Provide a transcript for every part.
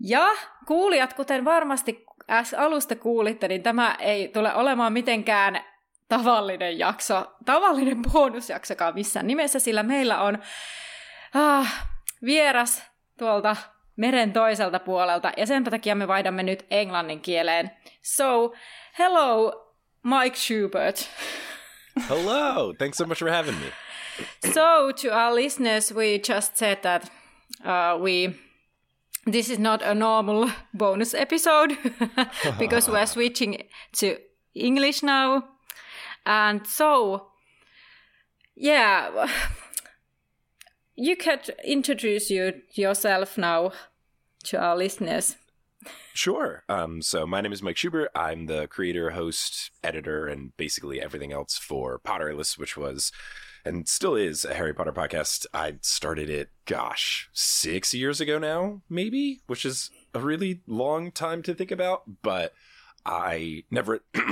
Ja kuulijat, kuten varmasti alusta kuulitte, niin tämä ei tule olemaan mitenkään tavallinen jakso, tavallinen bonusjaksokaan missään nimessä, sillä meillä on ah, vieras tuolta meren toiselta puolelta, ja sen takia me vaihdamme nyt englannin kieleen. So, hello, Mike Schubert. Hello, thanks so much for having me. So, to our listeners, we just said that uh, we this is not a normal bonus episode because we're switching to English now. And so, yeah, you could introduce you yourself now to our listeners. Sure. Um, so my name is Mike Schubert. I'm the creator, host, editor, and basically everything else for Potterless, which was and still is a Harry Potter podcast. I started it, gosh, six years ago now, maybe, which is a really long time to think about, but I never.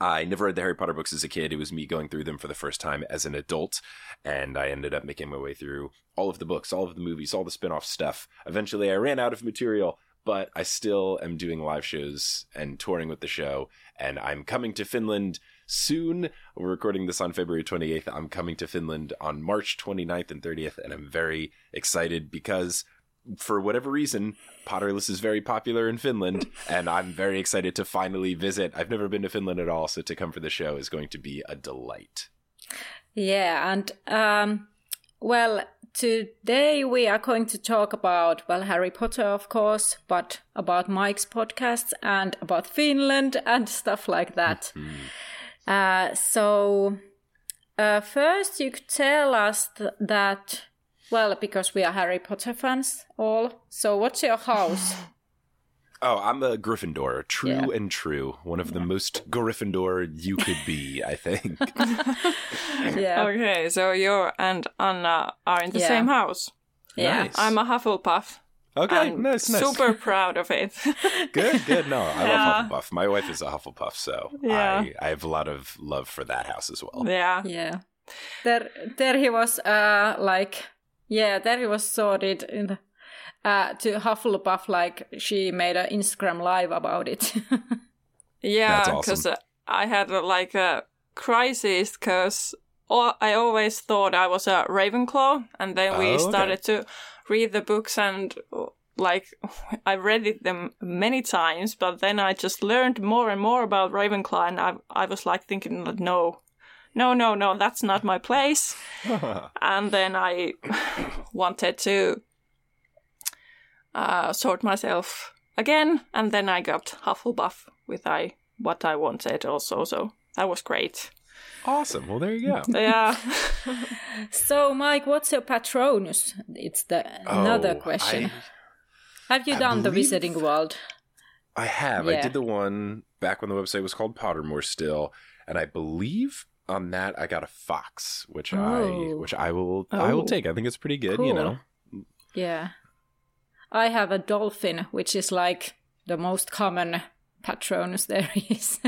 I never read the Harry Potter books as a kid. It was me going through them for the first time as an adult, and I ended up making my way through all of the books, all of the movies, all the spin off stuff. Eventually, I ran out of material, but I still am doing live shows and touring with the show, and I'm coming to Finland soon. We're recording this on February 28th. I'm coming to Finland on March 29th and 30th, and I'm very excited because for whatever reason, Potterless is very popular in Finland, and I'm very excited to finally visit. I've never been to Finland at all, so to come for the show is going to be a delight. Yeah, and um, well, today we are going to talk about, well, Harry Potter, of course, but about Mike's podcasts and about Finland and stuff like that. Uh, so, uh, first, you could tell us th- that, well, because we are Harry Potter fans all. So, what's your house? Oh, I'm a Gryffindor, true yeah. and true. One of the most Gryffindor you could be, I think. yeah. Okay, so you and Anna are in the yeah. same house. Yeah. Nice. I'm a Hufflepuff. Okay, I'm nice, nice. Super proud of it. good, good. No, I yeah. love Hufflepuff. My wife is a Hufflepuff, so yeah. I, I have a lot of love for that house as well. Yeah, yeah. There, there he was. Uh, like, yeah, there he was sorted in the, uh, to Hufflepuff. Like, she made an Instagram live about it. yeah, because awesome. uh, I had uh, like a crisis because I always thought I was a Ravenclaw, and then we oh, started to read the books and like I read them many times, but then I just learned more and more about Ravenclaw, and I I was like thinking, that no, no, no, no, that's not my place. and then I wanted to uh, sort myself again, and then I got Hufflepuff with I what I wanted also, so that was great. Awesome. Well, there you go. yeah. so, Mike, what's your patronus? It's the oh, another question. I, have you I done the Wizarding World? I have. Yeah. I did the one back when the website was called Pottermore still, and I believe on that I got a fox, which oh. I which I will oh. I will oh. take. I think it's pretty good. Cool. You know. Yeah. I have a dolphin, which is like the most common Patronus there is.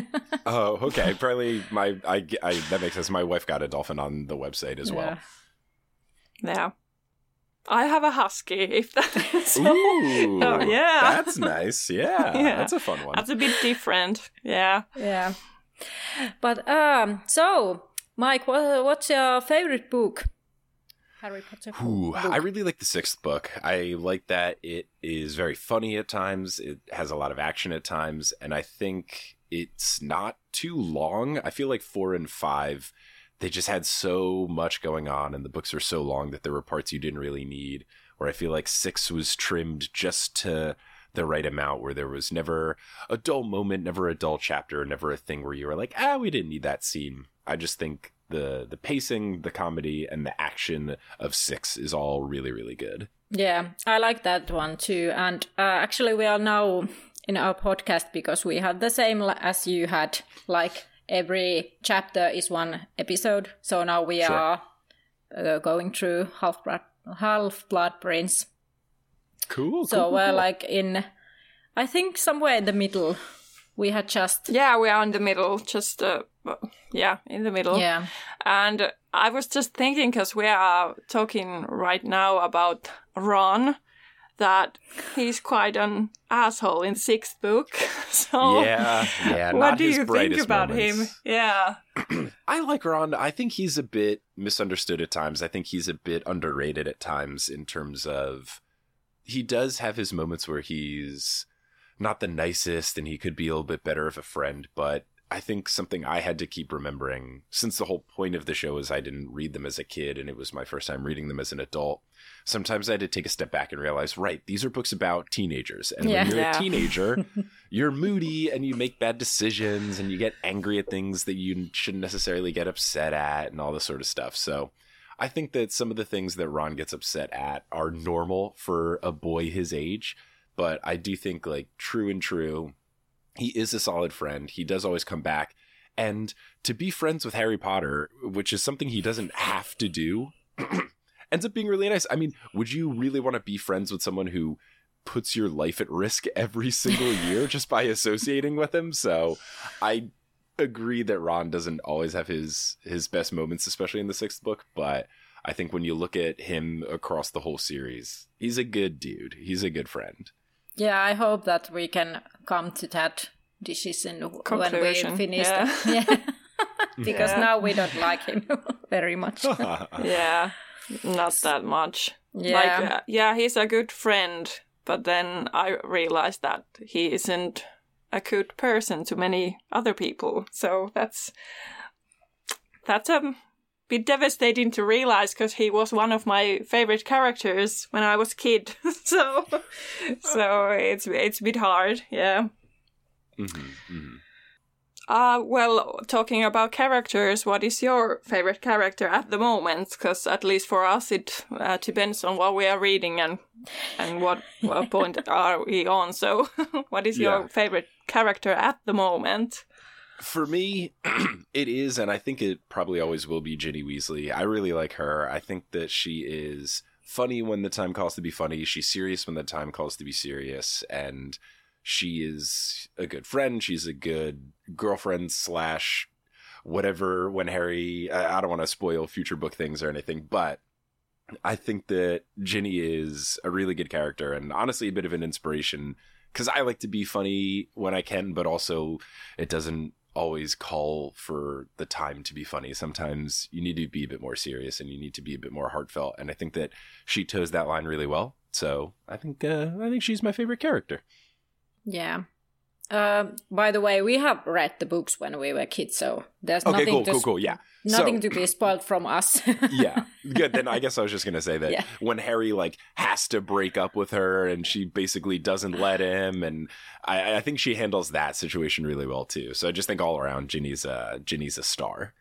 oh, okay. Probably my I, I that makes sense. My wife got a dolphin on the website as well. Yeah. I have a husky. If that is. Ooh, oh, yeah. That's nice. Yeah, yeah, that's a fun one. That's a bit different. Yeah. Yeah. But um, so Mike, what, what's your favorite book? Harry Potter. Ooh, I really like the sixth book. I like that it is very funny at times. It has a lot of action at times, and I think it's not too long. I feel like four and five, they just had so much going on, and the books are so long that there were parts you didn't really need. Where I feel like six was trimmed just to the right amount, where there was never a dull moment, never a dull chapter, never a thing where you were like, ah, we didn't need that scene. I just think the the pacing, the comedy, and the action of six is all really really good. Yeah, I like that one too. And uh, actually, we are now in our podcast because we have the same as you had. Like every chapter is one episode. So now we sure. are uh, going through Half Blood, Half Blood Prince. Cool. So cool, we're cool. like in, I think somewhere in the middle. We had just yeah, we are in the middle, just uh, yeah, in the middle. Yeah, and I was just thinking because we are talking right now about Ron that he's quite an asshole in sixth book. So yeah, yeah. what do you think about moments. him? Yeah, I like Ron. I think he's a bit misunderstood at times. I think he's a bit underrated at times in terms of he does have his moments where he's not the nicest and he could be a little bit better of a friend, but I think something I had to keep remembering since the whole point of the show is I didn't read them as a kid and it was my first time reading them as an adult. Sometimes I had to take a step back and realize, right, these are books about teenagers. And yeah. when you're yeah. a teenager, you're moody and you make bad decisions and you get angry at things that you shouldn't necessarily get upset at and all this sort of stuff. So I think that some of the things that Ron gets upset at are normal for a boy his age. But I do think, like, true and true, he is a solid friend. He does always come back. And to be friends with Harry Potter, which is something he doesn't have to do, ends up being really nice. I mean, would you really want to be friends with someone who puts your life at risk every single year just by associating with him? So I agree that Ron doesn't always have his his best moments, especially in the sixth book, but I think when you look at him across the whole series, he's a good dude. He's a good friend. Yeah, I hope that we can come to that decision when we finish. Yeah. yeah. because yeah. now we don't like him very much. yeah, not that much. Yeah. Like, uh, yeah, he's a good friend, but then I realized that he isn't a good person to many other people. So that's that's a bit devastating to realize because he was one of my favorite characters when I was a kid. so so it's it's a bit hard, yeah. Mm-hmm, mm-hmm. Uh, well, talking about characters, what is your favorite character at the moment? Because at least for us, it uh, depends on what we are reading and and what, what point are we on. So, what is your favorite character at the moment? For me, it is, and I think it probably always will be Ginny Weasley. I really like her. I think that she is funny when the time calls to be funny. She's serious when the time calls to be serious, and she is a good friend. She's a good girlfriend slash whatever. When Harry, I don't want to spoil future book things or anything, but I think that Ginny is a really good character and honestly a bit of an inspiration because I like to be funny when I can, but also it doesn't always call for the time to be funny. Sometimes you need to be a bit more serious and you need to be a bit more heartfelt. And I think that she toes that line really well. So I think uh, I think she's my favorite character. Yeah. Uh, by the way, we have read the books when we were kids, so there's okay, nothing cool, to cool, cool, yeah. nothing so, to be spoiled from us. yeah, good. Then I guess I was just gonna say that yeah. when Harry like has to break up with her, and she basically doesn't let him, and I, I think she handles that situation really well too. So I just think all around, Ginny's a Ginny's a star.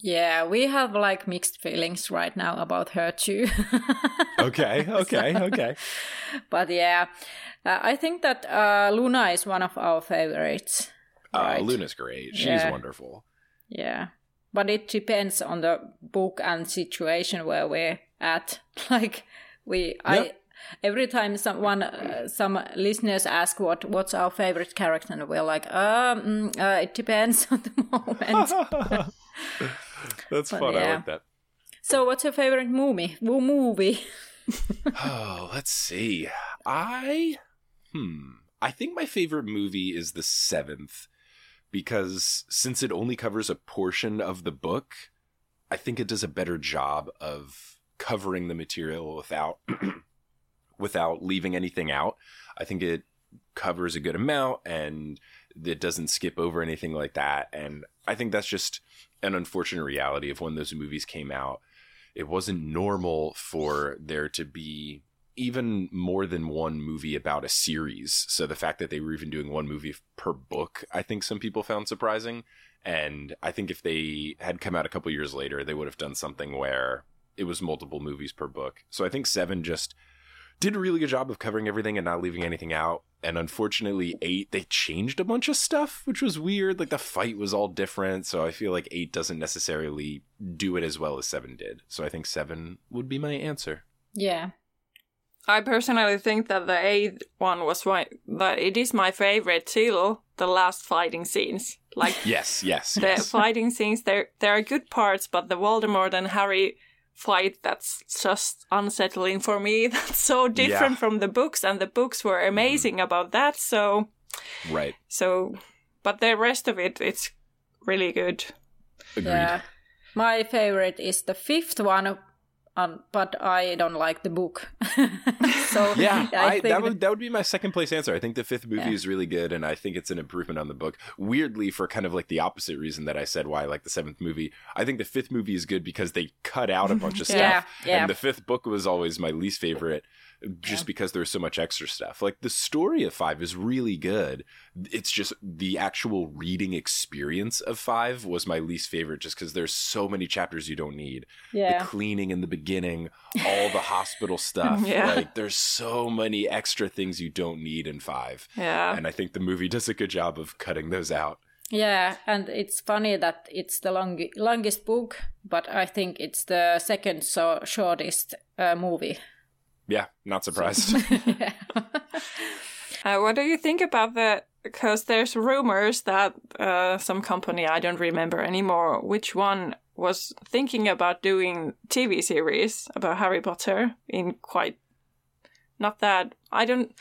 Yeah, we have like mixed feelings right now about her too. okay, okay, so, okay. But yeah, uh, I think that uh, Luna is one of our favorites. Uh, right? Luna's great. She's yeah. wonderful. Yeah, but it depends on the book and situation where we're at. Like we, yep. I every time someone uh, some listeners ask what what's our favorite character and we're like um uh, it depends on the moment. That's but, fun. Yeah. i like that. So what's your favorite movie? Movie. Oh let's see. I hmm. I think my favorite movie is the seventh because since it only covers a portion of the book i think it does a better job of covering the material without without leaving anything out. I think it covers a good amount and it doesn't skip over anything like that. And I think that's just an unfortunate reality of when those movies came out. It wasn't normal for there to be even more than one movie about a series. So the fact that they were even doing one movie per book, I think some people found surprising. And I think if they had come out a couple years later, they would have done something where it was multiple movies per book. So I think seven just did a really good job of covering everything and not leaving anything out. And unfortunately, eight, they changed a bunch of stuff, which was weird. Like the fight was all different. So I feel like eight doesn't necessarily do it as well as seven did. So I think seven would be my answer. Yeah. I personally think that the eighth one was right. That it is my favorite till the last fighting scenes. Like yes, yes, the yes. fighting scenes. There, there are good parts, but the Voldemort and Harry fight that's just unsettling for me. That's so different Yeah. from the books, and the books were mm-hmm. amazing about that. So, right. so, but the rest of it, it's really good. Agreed. Yeah. My favorite is the fifth one, um, but I don't like the book. so Yeah, I, I, think that would that would be my second place answer. I think the fifth movie Yeah. is really good, and I think it's an improvement on the book. Weirdly, for kind of like the opposite reason that I said why I like the seventh movie, I think the fifth movie is good because they cut out a bunch of stuff, Yeah, yeah. and the fifth book was always my least favorite, just because there was so much extra stuff. Like the story of five is really good. It's just the actual reading experience of five was my least favorite, just because there's so many chapters you don't need yeah. the cleaning in the beginning, all the hospital stuff. Yeah. Like there's so many extra things you don't need in five. Yeah, And I think the movie does a good job of cutting those out. Yeah, and it's funny that it's the long, longest book, but I think it's the second so shortest uh, movie. Yeah, not surprised. yeah. Uh, what do you think about that? Because there's rumors that uh, some company I don't remember anymore which one was thinking about doing TV series about Harry Potter in quite not that I don't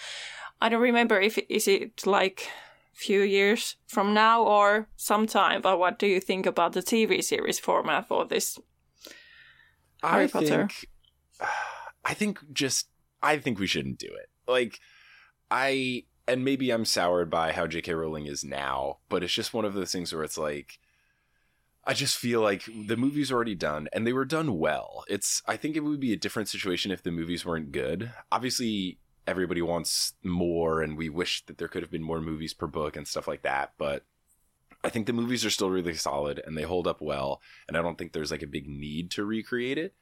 I don't remember if is it like few years from now or sometime. But what do you think about the TV series format for this? Harry I Potter. think I think just I think we shouldn't do it. Like I and maybe I'm soured by how J.K. Rowling is now, but it's just one of those things where it's like I just feel like the movie's already done and they were done well. It's I think it would be a different situation if the movies weren't good. Obviously everybody wants more and we wish that there could have been more movies per book and stuff like that, but I think the movies are still really solid and they hold up well and I don't think there's like a big need to recreate it.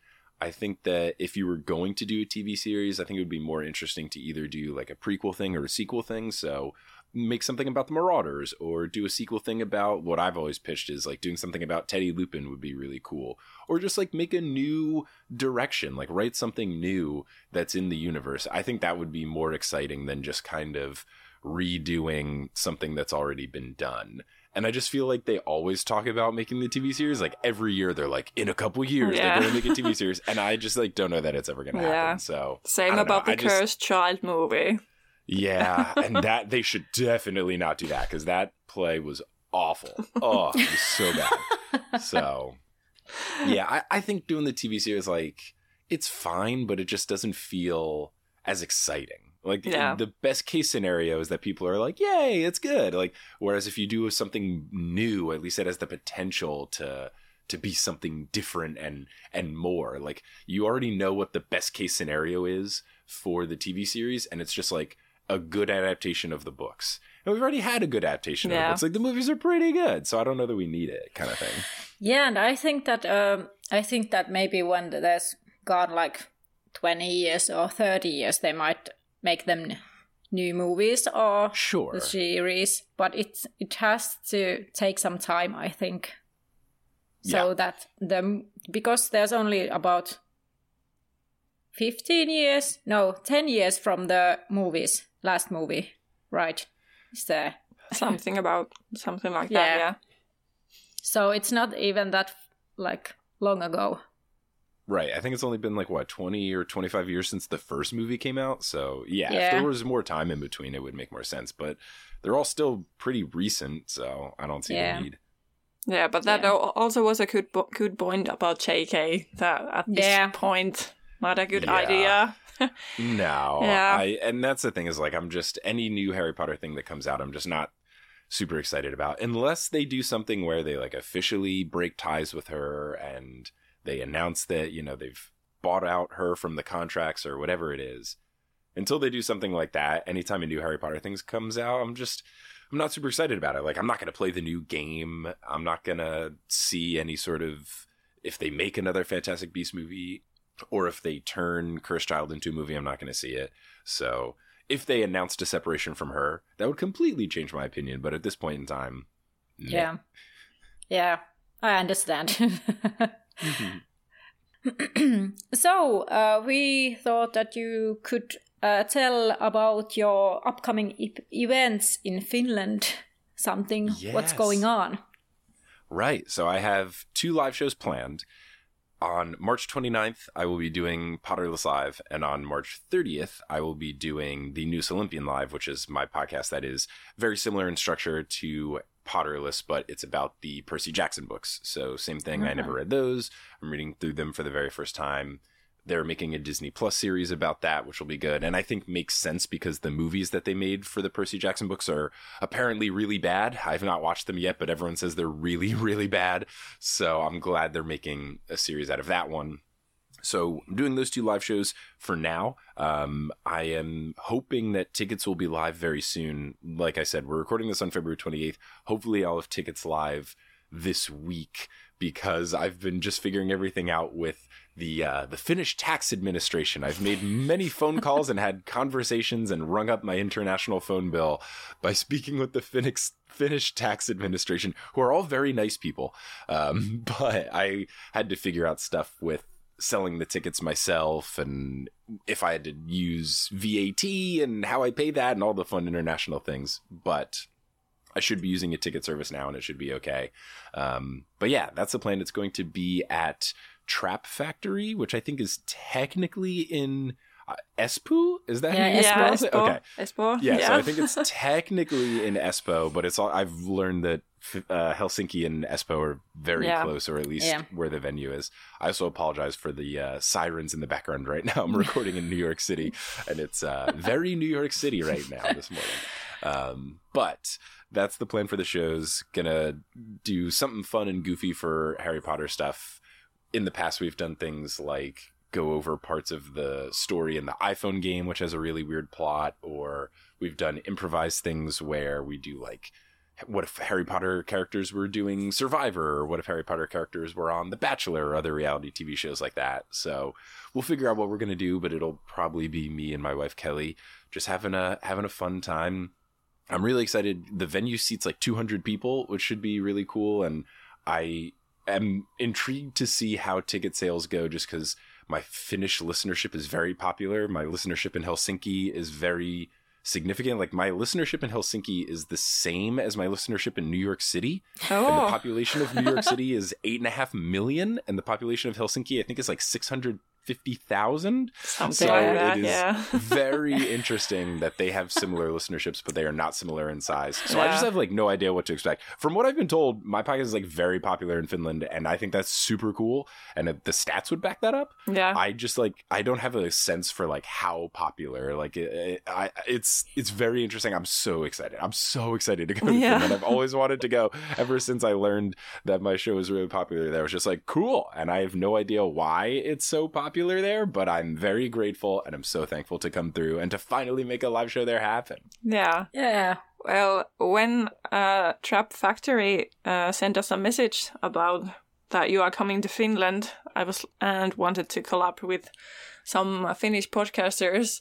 I think that if you were going to do a TV series, I think it would be more interesting to either do like a prequel thing or a sequel thing. So make something about the Marauders or do a sequel thing about what I've always pitched is like doing something about Teddy Lupin would be really cool. Or just like make a new direction, like write something new that's in the universe. I think that would be more exciting than just kind of redoing something that's already been done. And I just feel like they always talk about making the TV series. Like every year, they're like, in a couple years, Yeah. they're going to make a TV series. And I just like don't know that it's ever going to Yeah. happen. So Same don't know. about the just- Cursed Child movie. Yeah, and that they should definitely not do that because that play was awful. Oh, it was so bad. So, yeah, I, I think doing the TV series like it's fine, but it just doesn't feel as exciting. Like Yeah. the best case scenario is that people are like, "Yay, it's good!" Like, whereas if you do something new, at least it has the potential to to be something different and and more. Like you already know what the best case scenario is for the TV series, and it's just like a good adaptation of the books. And we've already had a good adaptation of the Yeah. books. Like the movies are pretty good, so I don't know that we need it, kind of thing. Yeah, and I think that um, I think that maybe when there's gone like twenty years or thirty years, they might make them new movies or Sure. the series, but it it has to take some time, I think. So Yeah. that the because there's only about fifteen years, no, ten years from the movies, last movie, right? Is there? Something about something like Yeah. that. Yeah. So it's not even that like long ago. Right. I think it's only been like what, 20 or 25 years since the first movie came out. So, yeah, if there was more time in between, it would make more sense, but they're all still pretty recent, so I don't see Yeah. the need. Yeah, but that Yeah. also was a good good point about JK. That at this Yeah. point, not a good Yeah. idea. No. Yeah. I and that's the thing is like I'm just any new Harry Potter thing that comes out, I'm just not super excited about unless they do something where they like officially break ties with her and they announce that, you know, they've bought out her from the contracts or whatever it is. until they do something like that, anytime a new Harry Potter thing comes out, I'm just I'm not super excited about it. Like I'm not going to play the new game. I'm not going to see any sort of if they make another Fantastic Beast movie or if they turn Cursed Child into a movie, I'm not going to see it. So if they announced a separation from her, that would completely change my opinion. But at this point in time, yeah, yeah, I understand. mm-hmm. so uh, we thought that you could uh, tell about your upcoming e- events in Finland. Something, yes. what's going on? Right. So I have two live shows planned. On March 29th, I will be doing Potterless Live, and on March 30th, I will be doing the News Olympian Live, which is my podcast that is very similar in structure to Potterless, but it's about the Percy Jackson books. So same thing. Mm-hmm. I never read those. I'm reading through them for the very first time. They're making a Disney Plus series about that, which will be good. And I think makes sense because the movies that they made for the Percy Jackson books are apparently really bad. I've not watched them yet, but everyone says they're really, really bad. So I'm glad they're making a series out of that one. So I'm doing those two live shows for now. Um, I am hoping that tickets will be live very soon. Like I said, we're recording this on February 28th. Hopefully, I'll have tickets live this week because I've been just figuring everything out with the uh, the Finnish tax administration. I've made many phone calls and had conversations and rung up my international phone bill by speaking with the Finnish Finnish tax administration, who are all very nice people. Um, but I had to figure out stuff with selling the tickets myself and if I had to use VAT and how I pay that and all the fun international things. But I should be using a ticket service now and it should be okay. Um, but yeah, that's the plan. It's going to be at Trap Factory, which I think is technically in uh, Espoo. Is that yeah, yeah Espoo. Okay, Espoo. Yeah, yeah, so I think it's technically in Espoo, but it's all. I've learned that uh, Helsinki and Espoo are very yeah. close, or at least yeah. where the venue is. I also apologize for the uh, sirens in the background right now. I'm recording in New York City, and it's uh, very New York City right now this morning. Um, but that's the plan for the shows. Gonna do something fun and goofy for Harry Potter stuff. In the past, we've done things like go over parts of the story in the iPhone game, which has a really weird plot, or we've done improvised things where we do like what if Harry Potter characters were doing Survivor, or what if Harry Potter characters were on The Bachelor or other reality TV shows like that. So we'll figure out what we're gonna do, but it'll probably be me and my wife Kelly just having a having a fun time. I'm really excited. The venue seats like 200 people, which should be really cool, and I am intrigued to see how ticket sales go, just because my Finnish listenership is very popular. My listenership in Helsinki is very significant. Like my listenership in Helsinki is the same as my listenership in New York City. Oh. And the oh. population of New York City is eight and a half million, and the population of Helsinki, I think, is like six hundred fifty thousand. So like that, it is yeah. very interesting that they have similar listenerships, but they are not similar in size. So yeah. I just have like no idea what to expect. From what I've been told, my podcast is like very popular in Finland, and I think that's super cool. And the stats would back that up. Yeah, I just like I don't have a sense for like how popular. Like it, it, I, it's it's very interesting. I'm so excited. I'm so excited to go to yeah. Finland. I've always wanted to go ever since I learned that my show was really popular there. I was just like cool, and I have no idea why it's so popular popular there, but I'm very grateful and I'm so thankful to come through and to finally make a live show there happen. Yeah. Yeah. Well, when uh, Trap Factory uh, sent us a message about that you are coming to Finland, I was and wanted to collab with some Finnish podcasters,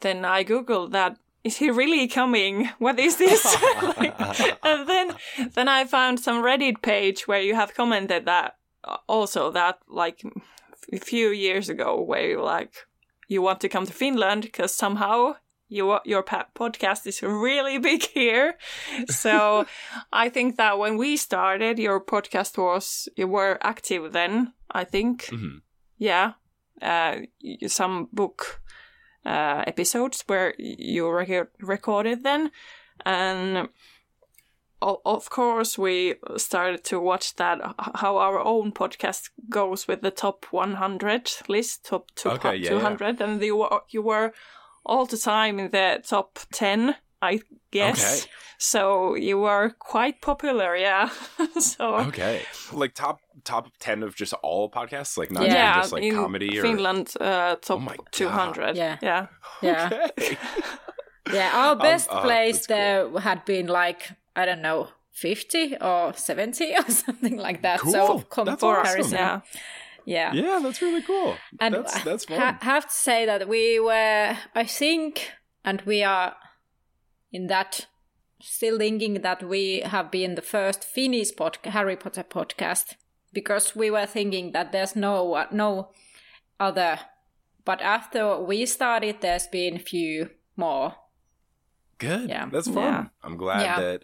then I googled that is he really coming? What is this? like, and then then I found some Reddit page where you have commented that uh, also that like a few years ago where you like you want to come to Finland because somehow your your podcast is really big here. So I think that when we started, your podcast was you were active then. I think, mm-hmm. yeah, uh, some book uh, episodes where you rec- recorded then, and of course, we started to watch that how our own podcast goes with the top 100 list, top, top okay, yeah, 200, yeah. and you were, you were all the time in the top 10. I guess. Okay. So you were quite popular, yeah. so okay, like top top ten of just all podcasts, like not yeah. just like in comedy or Finland uh, top oh two hundred. Yeah, yeah, yeah. Okay. yeah, our um, best um, uh, place there cool. had been like I don't know 50 or 70 or something like that. Cool. So comparison. Awesome. Yeah. Yeah. Yeah, that's really cool. And that's that's fun. I have to say that we were I think and we are in that still thinking that we have been the first Finnish pod- Harry Potter podcast because we were thinking that there's no no other but after we started there's been a few more good yeah that's fun yeah. i'm glad yeah. that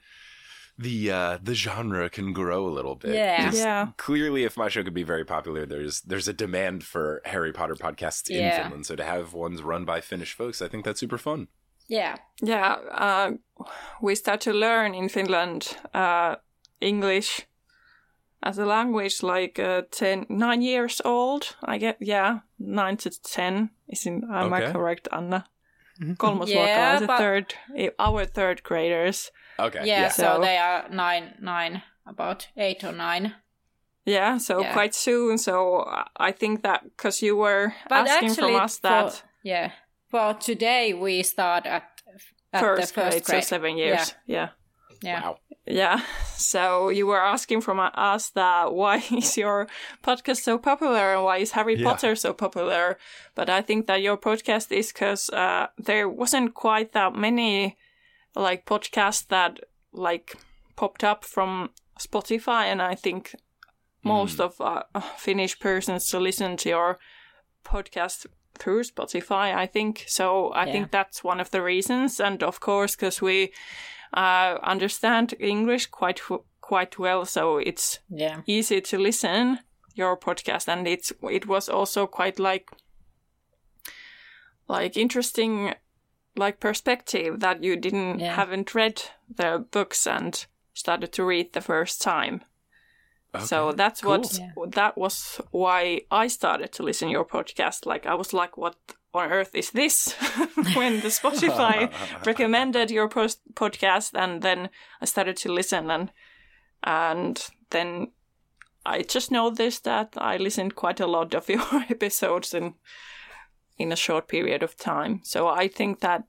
the uh the genre can grow a little bit. Yeah. yeah. Clearly if my show could be very popular, there's there's a demand for Harry Potter podcasts yeah. in Finland. So to have ones run by Finnish folks, I think that's super fun. Yeah. Yeah. Uh, we start to learn in Finland uh, English as a language like uh, 10, nine years old. I get, yeah, nine to 10. Is in, am okay. I correct, Anna? Mm-hmm. Kolmosluokkalaiset, yeah, but... third, eh, our third graders Okay. Yeah, yeah. So, so, they are nine, nine, about eight or nine. Yeah, so yeah. quite soon. So I think that because you were but asking from us that. For, yeah. Well, today we start at, at first, the first grade, grade. so seven years. Yeah. Yeah. Yeah. Wow. Yeah. So you were asking from us that why is your podcast so popular and why is Harry yeah. Potter so popular? But I think that your podcast is because uh, there wasn't quite that many like podcasts that like popped up from Spotify, and I think most mm. of uh, Finnish persons to listen to your podcast through Spotify. I think so. I yeah. think that's one of the reasons, and of course, because we uh, understand English quite quite well, so it's yeah. easy to listen your podcast, and it's it was also quite like like interesting like perspective that you didn't yeah. haven't read the books and started to read the first time. Okay, so that's cool. what yeah. that was why I started to listen your podcast. Like I was like, what on earth is this? when the Spotify recommended your post- podcast, and then I started to listen, and and then I just noticed that I listened quite a lot of your episodes and in a short period of time. So I think that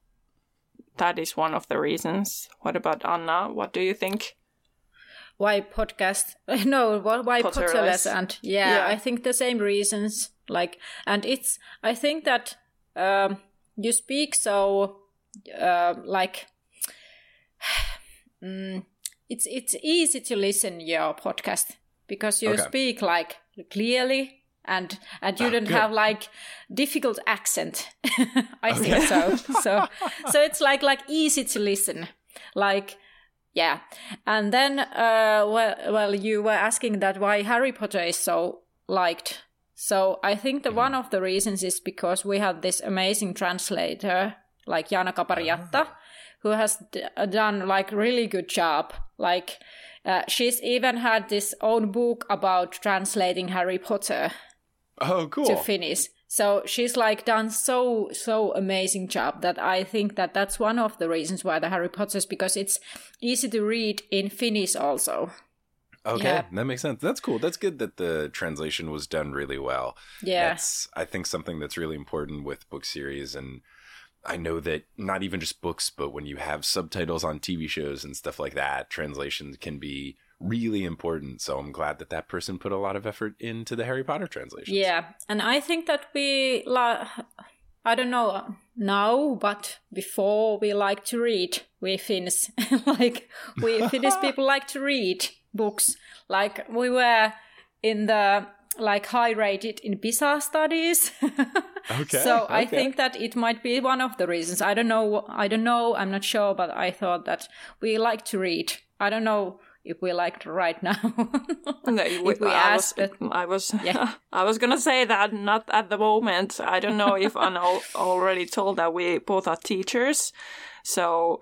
that is one of the reasons. What about Anna? What do you think? Why podcast? No, why Potterless? And yeah, yeah, I think the same reasons. Like, and it's I think that um, you speak so uh, like. Mm, it's it's easy to listen your podcast because you okay. speak like clearly and and you oh, don't good. have like difficult accent i okay. think so so so it's like like easy to listen like yeah and then uh well well you were asking that why harry potter is so liked so i think that mm. one of the reasons is because we have this amazing translator like Jaana Kapari-Jatta oh. who has d- done like really good job like uh, she's even had this own book about translating harry potter Oh, cool. To Finnish. So she's like done so so amazing job that I think that that's one of the reasons why the Harry Potters because it's easy to read in Finnish also. Okay, yeah. that makes sense. That's cool. That's good that the translation was done really well. Yeah. That's I think something that's really important with book series and I know that not even just books, but when you have subtitles on TV shows and stuff like that, translations can be really important. So I'm glad that that person put a lot of effort into the Harry Potter translation. Yeah, and I think that we, I don't know now, but before we like to read. We Finns, like we Finnish people like to read books. Like we were in the like high rated in PISA studies. okay. So okay. I think that it might be one of the reasons. I don't know. I don't know. I'm not sure, but I thought that we like to read. I don't know if we liked right now. no, if we I asked, was, but, I was, yeah. I was gonna say that not at the moment. I don't know if Anna already told that we both are teachers, so.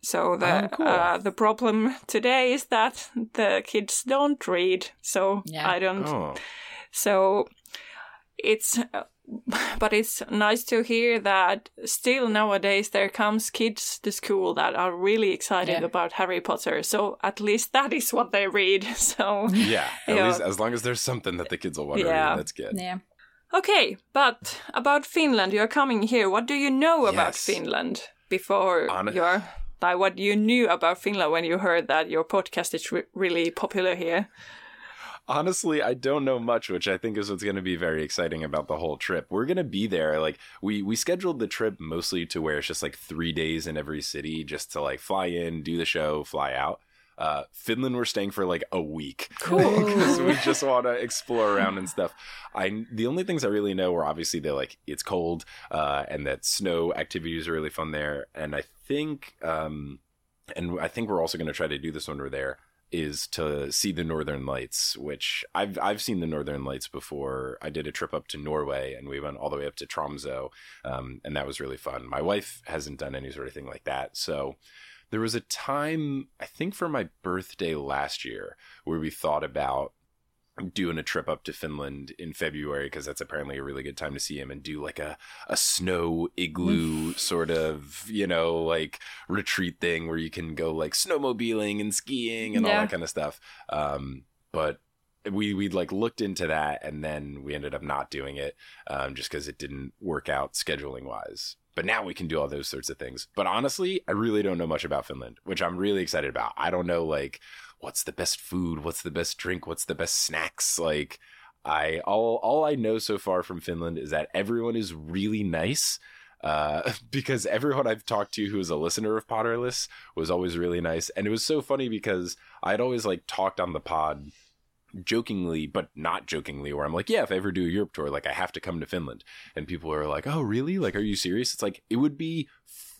So the oh, cool. uh, the problem today is that the kids don't read. So yeah. I don't. Oh. So it's but it's nice to hear that still nowadays there comes kids to school that are really excited yeah. about Harry Potter. So at least that is what they read. So yeah, at least as long as there's something that the kids will want to yeah. read, that's good. Yeah. Okay, but about Finland, you're coming here. What do you know yes. about Finland before On- your like what you knew about Finland when you heard that your podcast is re- really popular here? Honestly, I don't know much, which I think is what's going to be very exciting about the whole trip. We're going to be there. Like we we scheduled the trip mostly to where it's just like three days in every city, just to like fly in, do the show, fly out. Uh, Finland, we're staying for like a week Cool. because we just want to explore around and stuff. I the only things I really know are obviously that like it's cold uh, and that snow activities are really fun there, and I think um, and I think we're also going to try to do this when we're there is to see the northern lights which i've i've seen the northern lights before. I did a trip up to norway and we went all the way up to tromso um, and that was really fun. My wife hasn't done any sort of thing like that. So there was a time i think for my birthday last year where we thought about doing a trip up to Finland in February because that's apparently a really good time to see him and do like a, a snow igloo sort of, you know, like retreat thing where you can go like snowmobiling and skiing and yeah. all that kind of stuff. Um, but we we like looked into that and then we ended up not doing it um, just because it didn't work out scheduling wise. But now we can do all those sorts of things. But honestly, I really don't know much about Finland, which I'm really excited about. I don't know like what's the best food, what's the best drink, what's the best snacks. Like I all all I know so far from Finland is that everyone is really nice. Uh, because everyone I've talked to who is a listener of Potterless was always really nice, and it was so funny because I'd always like talked on the pod jokingly but not jokingly where i'm like yeah if i ever do a europe tour like i have to come to finland. And people are like oh really? Like are you serious? It's like it would be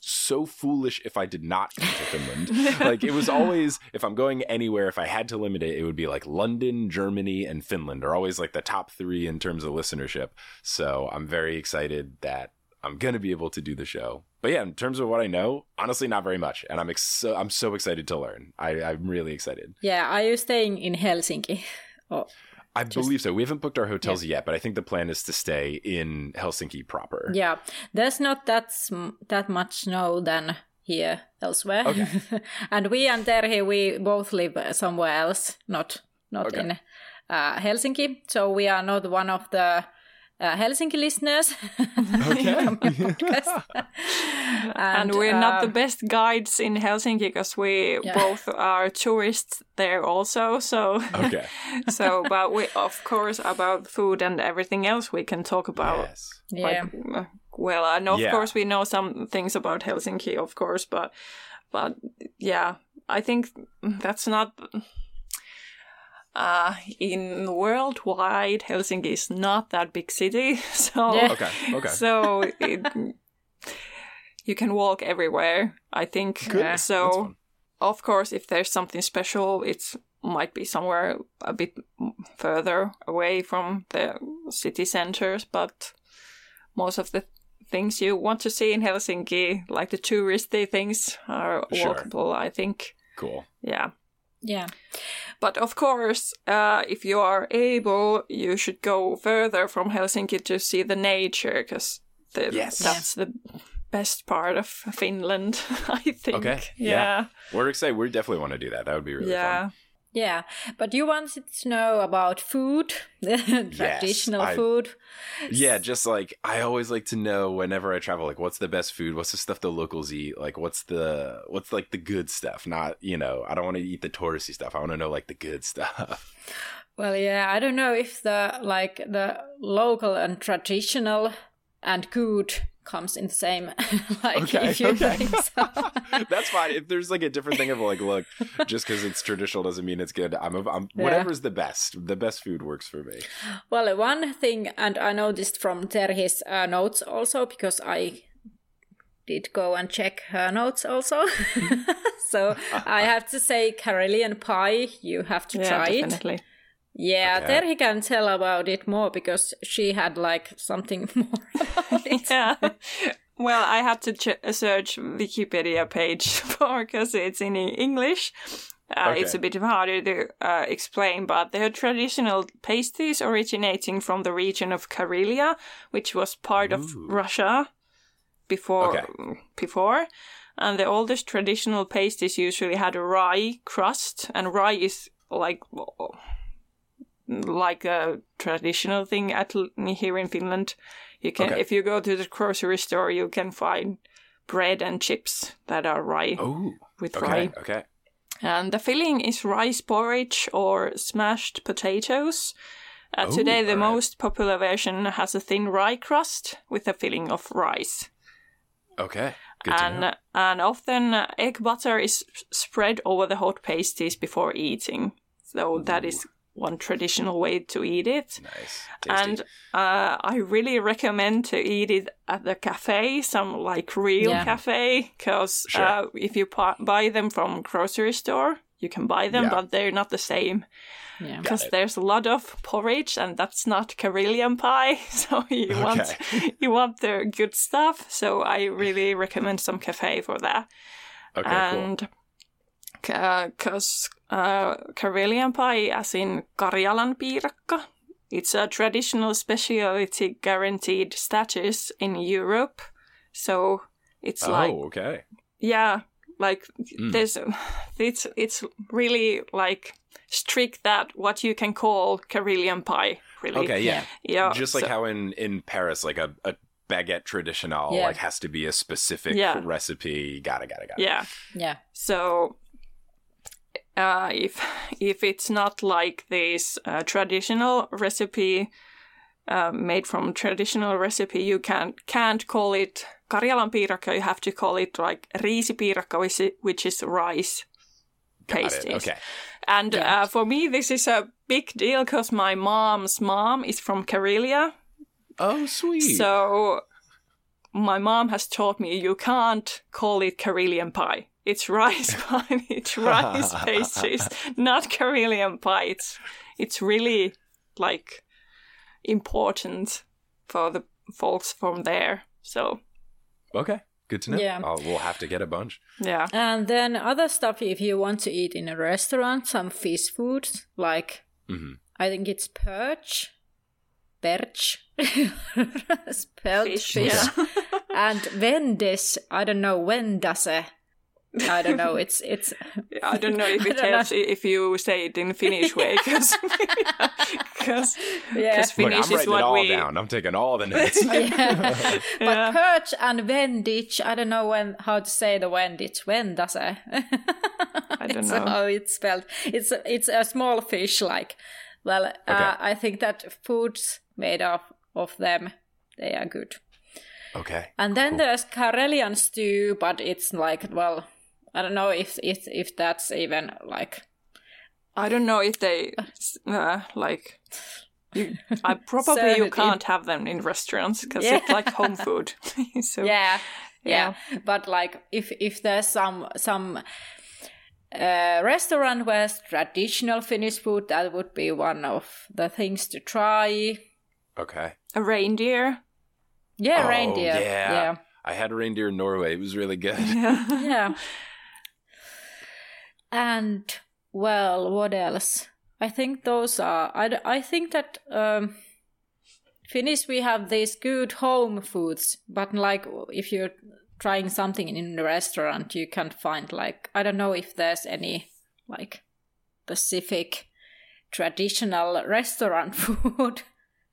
so foolish if I did not come to Finland. like it was always if I'm going anywhere, if I had to limit it, it would be like London, Germany, and Finland are always like the top three in terms of listenership. So I'm very excited that I'm gonna be able to do the show. But yeah, in terms of what I know, honestly, not very much, and I'm ex- so, I'm so excited to learn. I, I'm really excited. Yeah, are you staying in Helsinki? Oh. I Just, believe so. We haven't booked our hotels yeah. yet, but I think the plan is to stay in Helsinki proper. Yeah, there's not that that much snow than here elsewhere. Okay. and we and Terhi, we both live somewhere else, not not okay. in uh, Helsinki. So we are not one of the uh, Helsinki listeners. Okay. and, and, we're uh, not the best guides in Helsinki because we yeah. both are tourists there also. So, okay. so, but we, of course, about food and everything else we can talk about. Yes. yeah. Uh, well, and of yeah. course we know some things about Helsinki, of course, but, but yeah, I think that's not uh, in worldwide, Helsinki is not that big city, so yeah. okay, okay. so it, you can walk everywhere. I think Good. so. Of course, if there's something special, it might be somewhere a bit further away from the city centers, but most of the things you want to see in Helsinki, like the touristy things, are walkable. Sure. I think. Cool. Yeah. Yeah. But of course, uh, if you are able, you should go further from Helsinki to see the nature, because yes. that's the best part of Finland, I think. Okay. Yeah. yeah. We're excited. We definitely want to do that. That would be really yeah. fun. Yeah, but you wanted to know about food, traditional yes, I, food. Yeah, just like I always like to know whenever I travel, like what's the best food, what's the stuff the locals eat, like what's the what's like the good stuff. Not you know, I don't want to eat the touristy stuff. I want to know like the good stuff. Well, yeah, I don't know if the like the local and traditional and good comes in the same like okay, if you okay. think so. that's fine if there's like a different thing of like look just because it's traditional doesn't mean it's good i'm, a, I'm yeah. whatever's the best the best food works for me well one thing and i noticed from terhi's uh, notes also because i did go and check her notes also so i have to say Karelian pie you have to yeah, try definitely. it yeah, okay. Terhi can tell about it more because she had like something more about it. yeah. Well, I had to ch- search Wikipedia page for because it's in English, Uh, okay. It's a bit harder to uh, explain, but they're traditional pastries originating from the region of Karelia, which was part Ooh. of Russia before. Okay. Before, and the oldest traditional pastries usually had a rye crust, and rye is like like a traditional thing at here in Finland. You can, okay. if you go to the grocery store, you can find bread and chips that are rye Ooh, with okay, rye. Okay. And the filling is rice porridge or smashed potatoes. Uh, Ooh, today, the right. most popular version has a thin rye crust with a filling of rice. Okay. Good and and often uh, egg butter is spread over the hot pasties before eating. So Ooh. that is one traditional way to eat it. Nice. Tasty. And uh, I really recommend to eat it at the cafe, some like real yeah. cafe, because sure. uh, if you buy them from grocery store, you can buy them, yeah. but they're not the same. Because yeah. there's a lot of porridge, and that's not Karelian pie. So you okay. want you want the good stuff. So I really recommend some cafe for that. Okay, and cool because uh, Karelian pie, as in Karjalan piirakka, it's a traditional specialty guaranteed status in Europe. So it's oh, like okay, yeah, like mm. there's it's it's really like strict that what you can call Karelian pie. Really, okay, yeah, yeah. Just like so, how in in Paris, like a, a baguette traditional yeah. like has to be a specific yeah. recipe. Gotta, gotta, gotta. Yeah, yeah. So uh, if if it's not like this uh, traditional recipe uh, made from traditional recipe, you can't can't call it Karjalan piirakka. You have to call it like riisipiirakka, which is, which is rice pasties. Okay. And yeah. Uh, for me, this is a big deal because my mom's mom is from Karelia. Oh, sweet. So my mom has taught me you can't call it Karelian pie it's rice pie, it's rice pastries, not Karelian pie. It's it's really like important for the folks from there. So okay, good to know. Yeah, I'll, we'll have to get a bunch. Yeah, and then other stuff if you want to eat in a restaurant, some fish foods like mm-hmm. I think it's perch. Perch, spelled fish, fish. Yeah. and vendes, I don't know, vendace, I don't know. It's it's. I don't know if it helps know. if you say it in Finnish way because because yeah. Finnish Look, is what we. I'm writing it all down. I'm taking all the notes. yeah. But yeah. perch and vendich, I don't know when how to say the vendich. Vendace. I I don't know how it's spelled. It's it's a small fish. Like, well, uh, okay. uh, I think that foods made of of them they are good. Okay. And then cool. there's Karelian stew, but it's like well I don't know if if if that's even like. I don't know if they uh, like. You, I probably you can't it, have them in restaurants because yeah. it's like home food. so, yeah, yeah, yeah, But like, if if there's some some uh, restaurant where traditional Finnish food, that would be one of the things to try. Okay. A reindeer. Yeah, oh, reindeer. Yeah. yeah. I had a reindeer in Norway. It was really good. Yeah. yeah. And well, what else? I think those are. I, I think that um, Finnish we have these good home foods, but like if you're trying something in a restaurant, you can't find like I don't know if there's any like specific traditional restaurant food.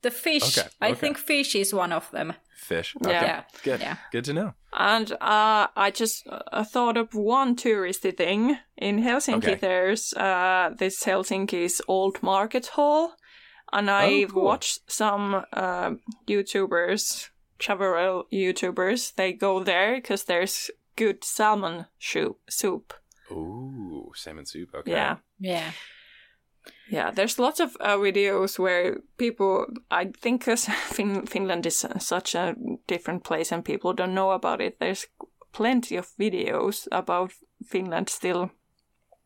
The fish, okay, okay. I think fish is one of them. Fish. Okay. Yeah. Good. Yeah. Good to know. And uh, I just uh, thought of one touristy thing. In Helsinki, okay. there's uh, this Helsinki's Old Market Hall. And I've oh, cool. watched some uh, YouTubers, several YouTubers, they go there because there's good salmon soup. Ooh, salmon soup. Okay. Yeah. Yeah. Yeah, there's lots of uh, videos where people, I think because fin- Finland is such a different place and people don't know about it, there's plenty of videos about Finland still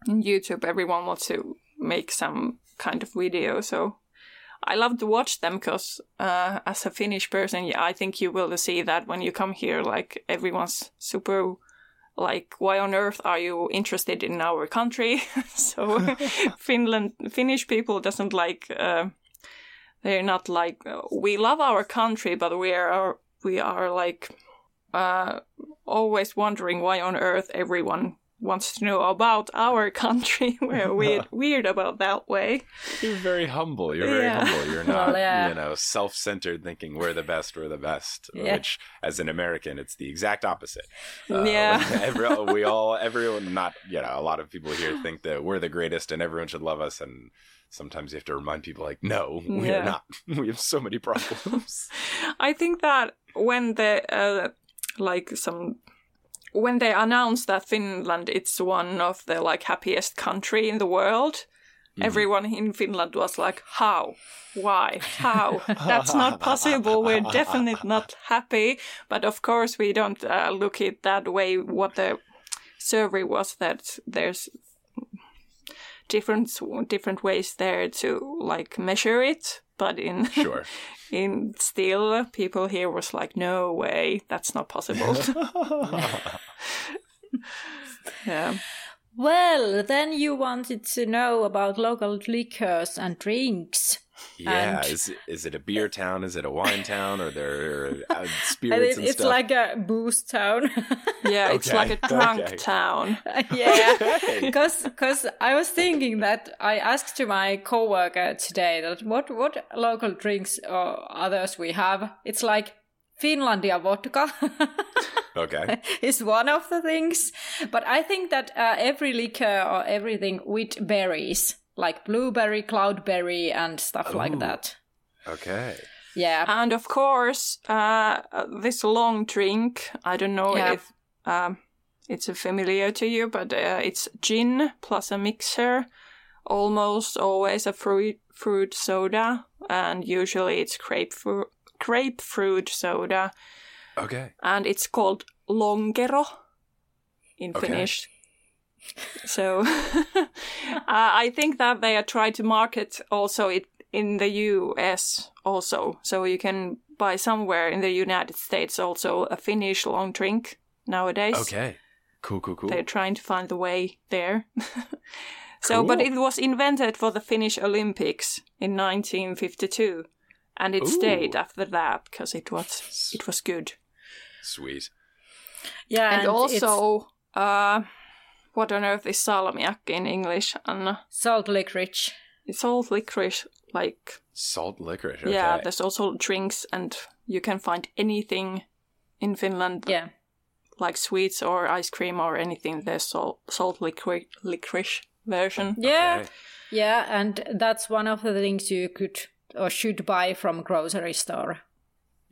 in YouTube. Everyone wants to make some kind of video, so I love to watch them because uh, as a Finnish person, I think you will see that when you come here, like everyone's super like why on earth are you interested in our country? So finland finnish people doesn't like uh, they're not like we love our country but we are we are like uh, always wondering why on earth everyone wants to know about our country. We're weird, weird about that way. You're very humble. You're very yeah. humble. You're not, well, yeah. you know, self-centered, thinking we're the best, we're the best. Yeah. Which, as an American, it's the exact opposite. Uh, yeah. every, we all, everyone, not you know, a lot of people here think that we're the greatest and everyone should love us, and sometimes you have to remind people, like, no, we yeah. are not. we have so many problems. I think that when the uh, like some when they announced that Finland it's one of the like happiest country in the world, mm. everyone in Finland was like, "How? Why? How? That's not possible. We're definitely not happy." But of course, we don't uh, look it that way. What the survey was that there's different different ways there to like measure it but in sure. in still people here was like no way that's not possible. Yeah. Well then you wanted to know about local liquors and drinks yeah, and is is it a beer town? Is it a wine town? Are there uh, spirits? It, it's stuff? like a booze town. yeah, okay. it's like a drunk okay. town. yeah, because because I was thinking that I asked to my coworker today that what what local drinks or others we have. It's like Finlandia vodka. okay. is one of the things, but I think that uh, every liquor or everything with berries like blueberry, cloudberry, and stuff Ooh. like that. Okay. Yeah. And of course, uh, this long drink, I don't know yeah. if um, it's familiar to you, but uh, it's gin plus a mixer, almost always a fruit, fruit soda, and usually it's grapefruit, grapefruit soda. Okay. And it's called lonkero in okay. Finnish. So uh, I think that they are trying to market also it in the US also. So you can buy somewhere in the United States also a Finnish long drink nowadays. Okay. Cool, cool, cool. They're trying to find the way there. so, cool. but it was invented for the Finnish Olympics in 1952, and it Ooh. stayed after that because it was it was good. Sweet. Yeah, and, and also, uh, what on earth is salmiak in English, Anna? Salt licorice. It's salt licorice, like. Salt licorice, okay. Yeah, there's also drinks, and you can find anything in Finland. Yeah. Like sweets or ice cream or anything, there's salt, salt licorice, licorice version. Yeah. Okay. Yeah, and that's one of the things you could or should buy from grocery store.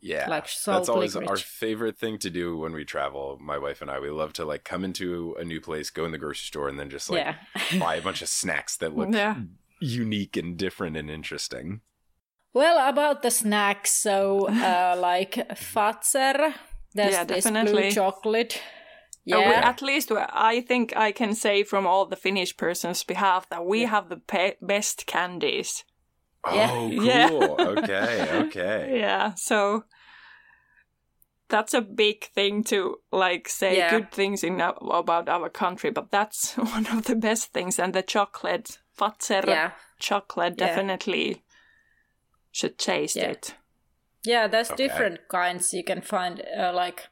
Yeah, like that's always our favorite thing to do when we travel. My wife and I, we love to like come into a new place, go in the grocery store, and then just like yeah. buy a bunch of snacks that look yeah. unique and different and interesting. Well, about the snacks, so uh, like Fazer, there's yeah, this definitely. blue chocolate. Yeah. At least I think I can say from all the Finnish person's behalf that we yeah. have the pe- best candies. Oh, yeah. cool. Yeah. okay, okay. Yeah, so that's a big thing to like say yeah. good things in about our country, but that's one of the best things. And the chocolate, Fazer yeah. chocolate, definitely should taste it. Yeah, there's okay. different kinds you can find, uh, like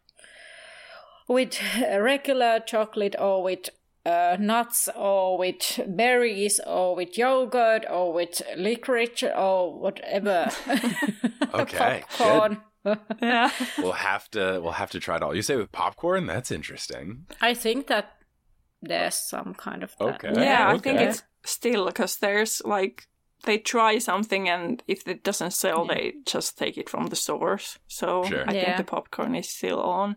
with regular chocolate or with uh, nuts or with berries or with yogurt or with licorice or whatever. okay. popcorn. yeah. We'll have to we'll have to try it all. You say with popcorn? That's interesting. I think that there's some kind of that. Okay. Yeah, okay. I think it's still because there's like they try something and if it doesn't sell yeah. they just take it from the stores. So sure. I yeah. think the popcorn is still on.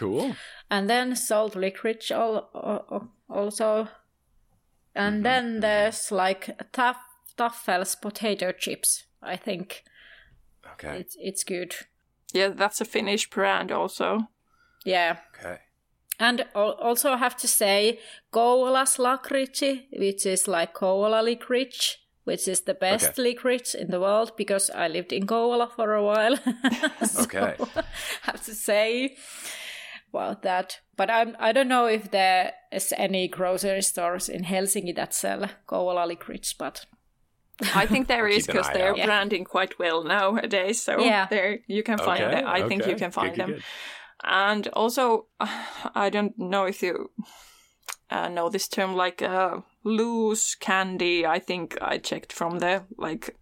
Cool. And then salt licorice also. And mm-hmm. then there's like tough Taffel's potato chips. I think. Okay. It's it's good. Yeah, that's a Finnish brand also. Yeah. Okay. And also have to say Kouvolas lakritsi, which is like Kouvola licorice, which is the best okay. licorice in the world because I lived in Kouvola for a while. so, okay. have to say. About that. But I'm, I don't know if there is any grocery stores in Helsinki that sell Kouvola licorice, but I think there is because they're out. branding quite well nowadays. So yeah. there you can find okay, them. I okay. think you can find good, them. Good. And also, I don't know if you uh, know this term like uh, loose candy. I think I checked from there. like.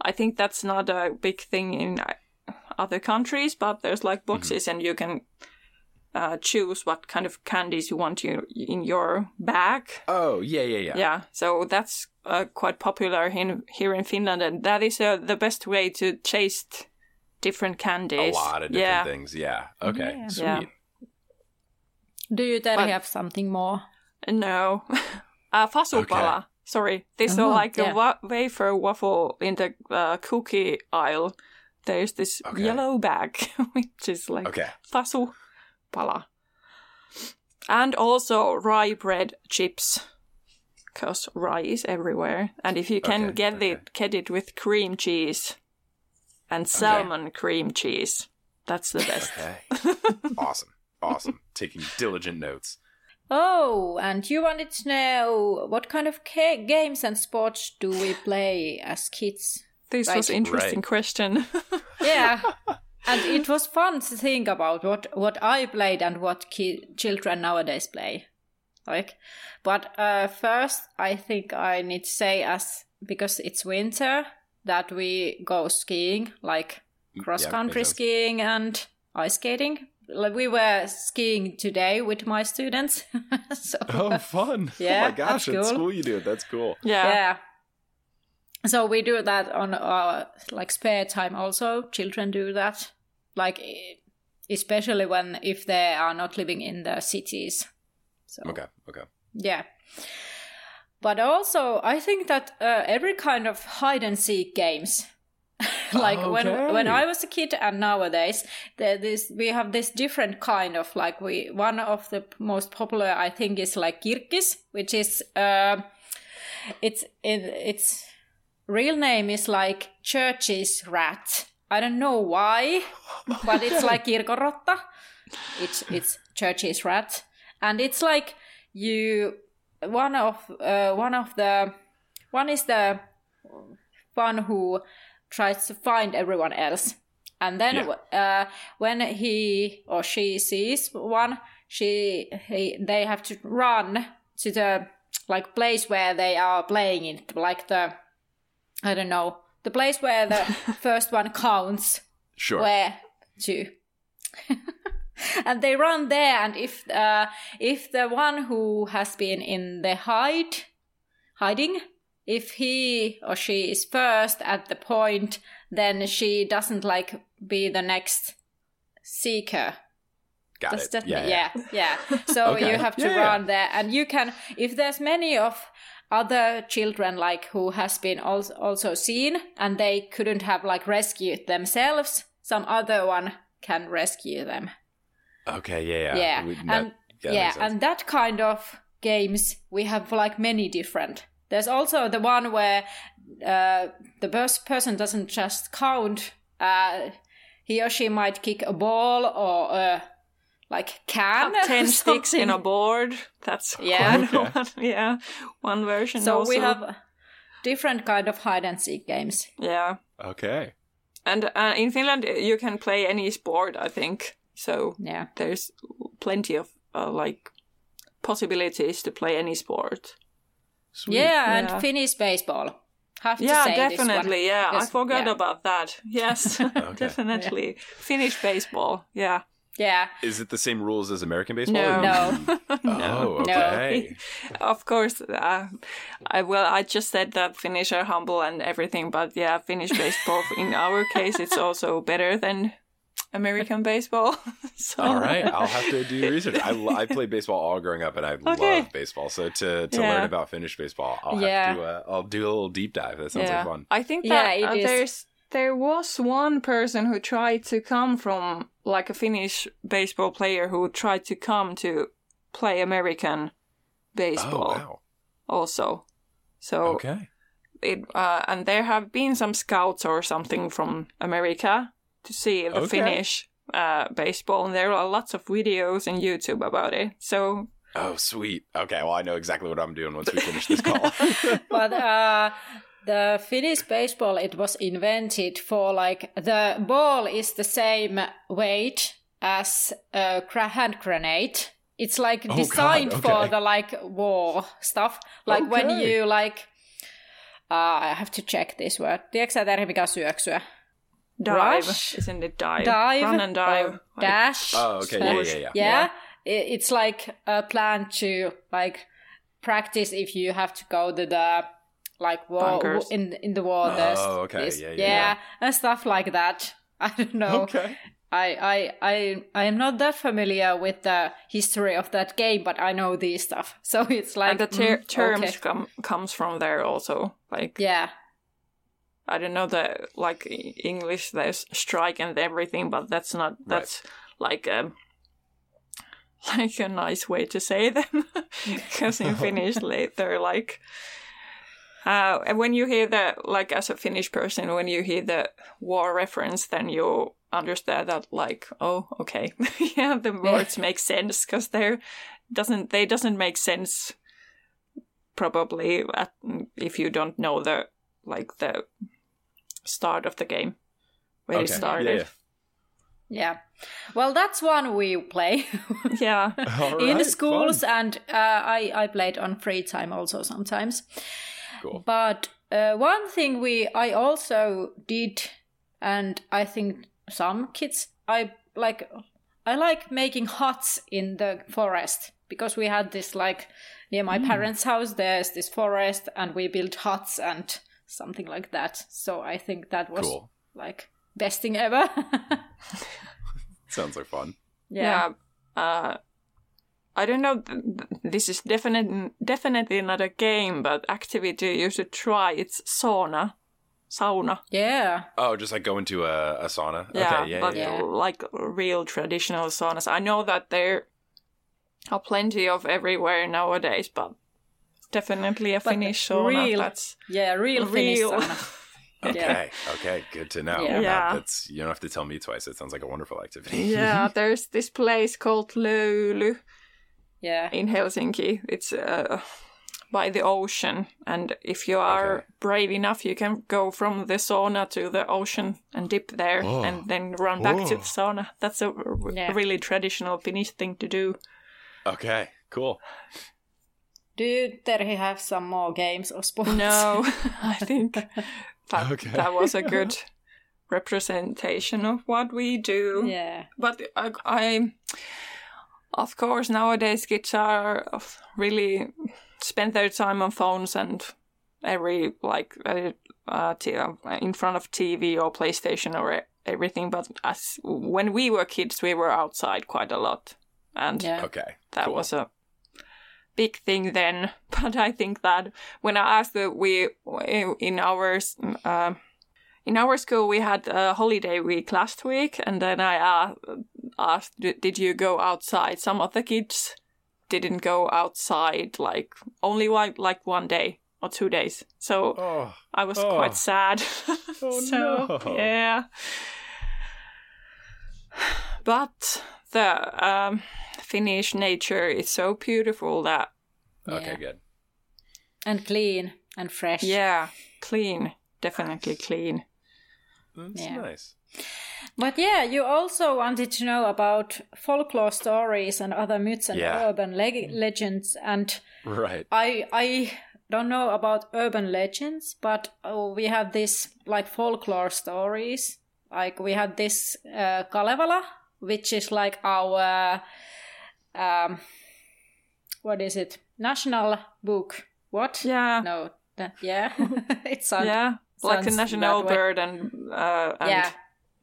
I think that's not a big thing in uh, other countries, but there's like boxes mm-hmm. and you can uh, choose what kind of candies you want you in your bag. Oh yeah, yeah, yeah. Yeah, so that's uh, quite popular in here in Finland, and that is uh, the best way to taste different candies. A lot of different yeah. things. Yeah. Okay. Yeah. Sweet. Yeah. Do you then have something more? No. uh, fasulpala. Okay. Sorry, this is uh-huh. like yeah. a wa- wafer waffle in the uh, cookie aisle. There's this okay. yellow bag, which is like okay. Fasulpala. And also rye bread chips because rye is everywhere. And if you can okay, get okay. it get it with cream cheese and salmon okay. cream cheese, that's the best. Okay. awesome. Awesome. Taking diligent notes. Oh, and you wanted to know what kind of ca- games and sports do we play as kids? This right? was interesting right. question. yeah. And it was fun to think about what, what I played and what ki- children nowadays play. Like, but uh, first, I think I need to say, as because it's winter, that we go skiing, like mm, cross country yeah, skiing and ice skating. Like we were skiing today with my students. so, oh, fun! Yeah, oh my gosh, cool. at school you do it. That's cool. Yeah, yeah. So we do that on our like spare time. Also, children do that, like especially when if they are not living in the cities. So okay, okay, yeah. But also, I think that uh, every kind of hide and seek games, like okay. when when I was a kid and nowadays, this we have this different kind of like we one of the most popular I think is like kirkkis, which is uh, it's it, its real name is like church's rat. I don't know why, but it's like kirkorotta. It's it's church's rat, and it's like you one of uh, one of the one is the one who tries to find everyone else and then yeah. uh, when he or she sees one she he, they have to run to the like place where they are playing it like the i don't know the place where the first one counts sure where to and they run there and if uh, if the one who has been in the hide hiding if he or she is first at the point then she doesn't like be the next seeker Got Does it. That, yeah, yeah, yeah. So okay. you have to yeah, run yeah. there, and you can. If there's many of other children like who has been also also seen, and they couldn't have like rescued themselves, some other one can rescue them. Okay, yeah, yeah, yeah, that, and yeah, yeah and that kind of games we have like many different. There's also the one where uh, the first person doesn't just count. Uh, he or she might kick a ball or a like can have ten sticks in a board. That's yeah, one, yeah, one version. So also. we have different kind of hide and seek games. Yeah. Okay. And uh, in Finland, you can play any sport. I think. So yeah, there's plenty of uh, like possibilities to play any sport. Yeah, yeah, and Finnish baseball. Have yeah, definitely. Yeah, I forgot yeah. about that. Yes, definitely. Yeah. Finnish baseball. Yeah. Yeah. Is it the same rules as American baseball? No. No. oh, okay. No. of course. Uh, I well, I just said that Finnish are humble and everything, but yeah, Finnish baseball in our case, it's also better than American baseball. so. All right, I'll have to do research. I, I played baseball all growing up, and I okay. love baseball. So to, to yeah. learn about Finnish baseball, I'll yeah. have to. Uh, I'll do a little deep dive. That sounds yeah. like fun. I think that yeah, uh, there's there was one person who tried to come from like a Finnish baseball player who tried to come to play American baseball. Oh, wow. Also, so okay. It, uh, and there have been some scouts or something from America to see the okay. Finnish uh, baseball, and there are lots of videos in YouTube about it. So. Oh, sweet. Okay, well, I know exactly what I'm doing once we finish this call. but uh, the Finnish baseball, it was invented for like the ball is the same weight as a hand grenade. It's like oh, designed God, okay. for the like war stuff. Like okay. when you like, uh, I have to check this word. Tiedätkö sä termi, mikä syöksyä? Dive, Rush, isn't it dive? Dive, run and dive, like, dash. Oh, okay, yeah, yeah, yeah. Yeah, yeah. it's like a plan to like practice if you have to go to the like war in in the waters. Oh, okay, this, yeah, yeah, yeah, and stuff like that. I don't know. Okay. I, I I I am not that familiar with the history of that game, but I know these stuff. So it's like and the ter- mm, terms okay. come comes from there also. Like yeah, I don't know the like English. There's strike and everything, but that's not that's right. like a like a nice way to say them because in Finnish they're like. Uh, and when you hear that, like as a Finnish person, when you hear the war reference, then you understand that, like, oh, okay, yeah, the words make sense because they're doesn't they doesn't make sense probably at, if you don't know the like the start of the game where okay. it started. Yeah, yeah. yeah. Well, that's one we play. yeah. In schools, fun. and uh, I I played on free time also sometimes. Cool. But uh, one thing we I also did, and I think some kids I like I like making huts in the forest because we had this like near my mm. parents' house. There's this forest, and we built huts and something like that. So I think that was cool. like best thing ever. Sounds like fun. Yeah. yeah. Uh, I don't know. This is definitely definitely not a game, but activity you should try. It's sauna, sauna. Yeah. Oh, just like go into a, a sauna. Yeah, okay, yeah, but yeah. like real traditional saunas. I know that there are plenty of everywhere nowadays, but definitely a but Finnish sauna. Real, that's yeah, real, real. Finnish sauna. Okay, yeah. okay, good to know. Yeah. yeah. that's you don't have to tell me twice. It sounds like a wonderful activity. yeah, there's this place called Löyly. Yeah. In Helsinki, it's uh, by the ocean, and if you are okay. brave enough, you can go from the sauna to the ocean and dip there, oh. and then run back to the sauna. That's a yeah. really traditional Finnish thing to do. Okay, cool. Do you, Terhi, have some more games or sports? No, I think that, okay. that was a good representation of what we do. Yeah. But I, I, of course, nowadays kids are really spend their time on phones and every like uh, uh, in front of TV or PlayStation or everything. But as when we were kids, we were outside quite a lot, and yeah. okay, that cool. was a big thing then. But I think that when I asked that we in our uh, in our school we had a holiday week last week, and then I uh, asked, "Did you go outside?" Some of the kids didn't go outside, like only like like one day or two days. So oh, I was oh. quite sad. oh, so no. yeah. But the um, Finnish nature is so beautiful that. Okay, yeah. good. And clean and fresh. Yeah, clean. Definitely clean. That's yeah. nice. But yeah, you also wanted to know about folklore stories and other myths and yeah. urban le- legends. And right, I I don't know about urban legends, but oh, we have this like folklore stories. Like we have this uh, Kalevala, which is like our um, what is it? National book. What? Yeah. No. That, yeah. it's yeah, like a national bird and uh, and yeah.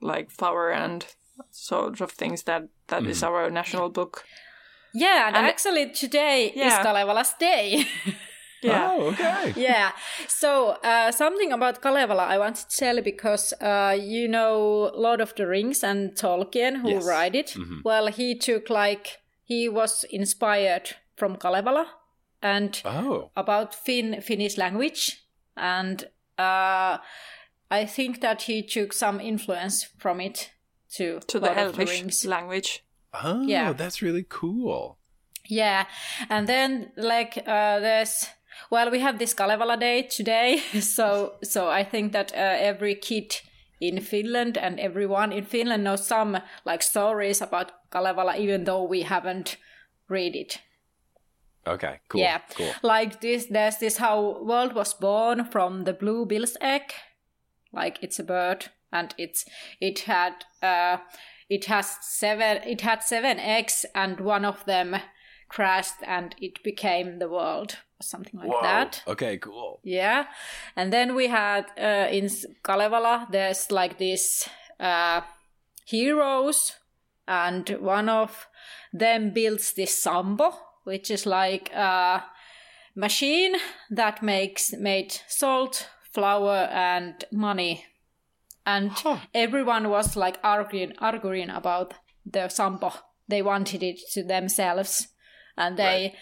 like flower and sort of things that that mm. is our national book. Yeah, and, and actually today yeah. is Kalevala's day. yeah. Oh, okay. yeah. So uh, something about Kalevala I want to tell because uh, you know Lord of the Rings and Tolkien who yes. wrote it. Mm-hmm. Well, he took like he was inspired from Kalevala and oh. about Finn Finnish language, and uh, I think that he took some influence from it to to the Elvish the language. Oh, yeah. that's really cool. Yeah, and then like uh, there's well, we have this Kalevala Day today, so so I think that uh, every kid in Finland and everyone in Finland knows some like stories about Kalevala, even though we haven't read it. Okay, cool. Yeah, cool. Like this, there's this how world was born from the blue bill's egg. Like it's a bird, and it's it had uh, it has seven it had seven eggs, and one of them crashed, and it became the world or something like Whoa. that. Okay, cool. Yeah, and then we had uh, in Kalevala. There's like this uh, heroes, and one of them builds this sampo, which is like a machine that makes made salt, flour, and money. And huh. everyone was like arguing arguing about the sampo. They wanted it to themselves, and they. Right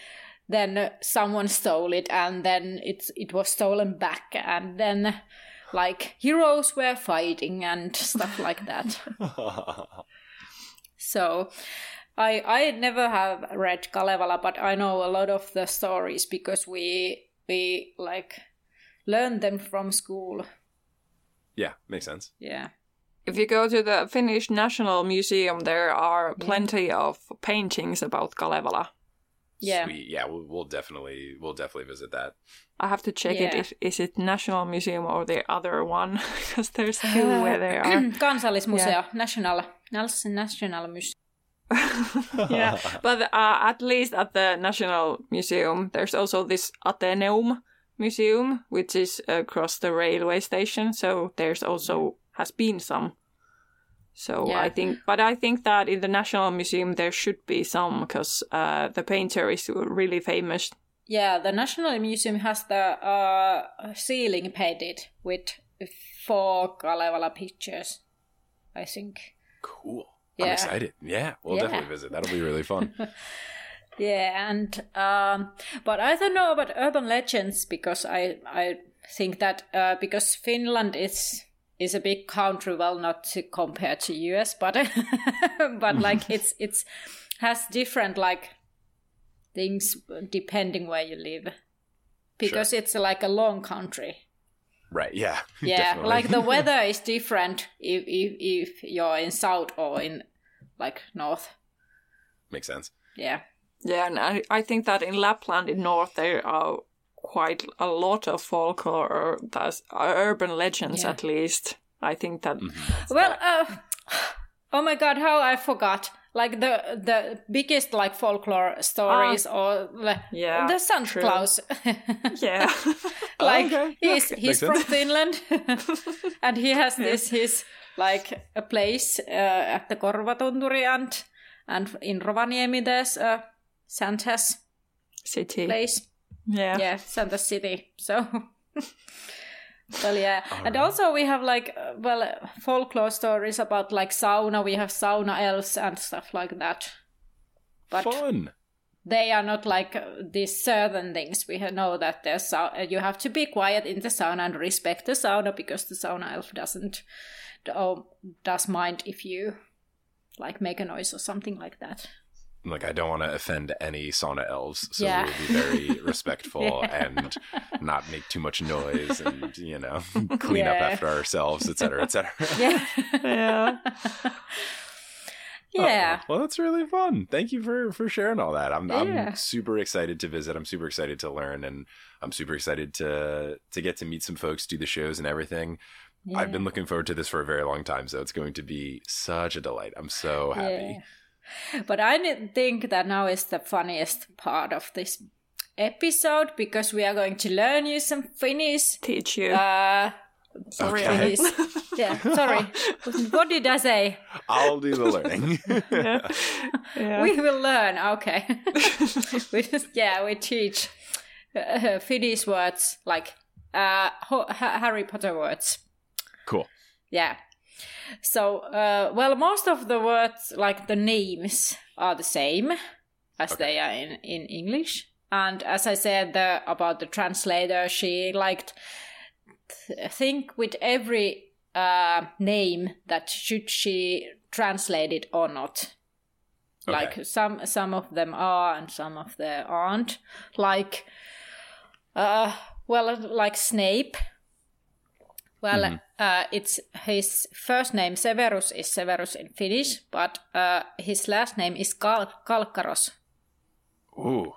then someone stole it and then it it was stolen back and then like heroes were fighting and stuff like that so i i never have read kalevala but i know a lot of the stories because we we like learned them from school yeah makes sense yeah if you go to the Finnish National Museum, there are plenty yeah. of paintings about Kalevala. Yeah. Sweet. Yeah, we'll, we'll definitely we'll definitely visit that. I have to check yeah. it if is it National Museum or the other one because there's two where they are. Kansallismuseo, yeah. National National Museum. yeah, but uh, at least at the National Museum, there's also this Ateneum Museum, which is across the railway station. So there's also has been some so yeah. I think, but I think that in the National Museum there should be some because uh, the painter is really famous. Yeah, the National Museum has the uh, ceiling painted with four Kalevala pictures. I think. Cool. Yeah. I'm excited. Yeah, we'll yeah. definitely visit. That'll be really fun. yeah, and um, but I don't know about urban legends because I I think that uh, because Finland is is a big country well not to compare to us but but like it's it's has different like things depending where you live because sure. it's like a long country right yeah yeah like the weather is different if, if if you're in south or in like north makes sense yeah yeah and i, I think that in lapland in north there are quite a lot of folklore, that's urban legends yeah. at least. I think that. Mm-hmm. Well, uh, oh my god, how I forgot! Like the the biggest like folklore stories, uh, or the, yeah, the Santa true. Claus. yeah, like oh, okay. he's okay. he's from Finland, and he has this his like a place uh, at the Korvatunturi and and in Rovaniemi there's a Santa's city place. Yeah. Yeah, Santa's City. So well yeah. And right. also we have like uh, well folklore stories about like sauna. We have sauna elves and stuff like that. But fun. they are not like uh, these certain things. We know that there's uh, you have to be quiet in the sauna and respect the sauna because the sauna elf doesn't or does mind if you like make a noise or something like that like I don't want to offend any sauna elves, so yeah. we'll be very respectful yeah. and not make too much noise and you know clean yeah. up after ourselves, etc., etc. yeah, yeah. yeah. Oh, well, that's really fun. Thank you for for sharing all that. I'm I'm super excited to visit. I'm super excited to learn, and I'm super excited to to get to meet some folks, do the shows and everything. I've been looking forward to this for a very long time, so it's going to be such a delight. I'm so happy. But I didn't think that now is the funniest part of this episode because we are going to learn you some Finnish. Teach you. Uh, sorry, okay. yeah, sorry. what did I say? I'll do the learning. yeah. Yeah. We will learn. Okay. we just, yeah, we teach uh, Finnish words like uh, Harry Potter words. Cool. Yeah. So, uh, well, most of the words, like the names, are the same as okay. they are in, in English. And as I said the, about the translator, she liked th- think with every uh, name that should she translate it or not. Okay. Like some some of them are and some of them aren't. Like, uh, well, like Snape. Well, uh, it's his first name Severus is Severus in Finnish, but uh, his last name is Kal- Kalkkaros. Ooh,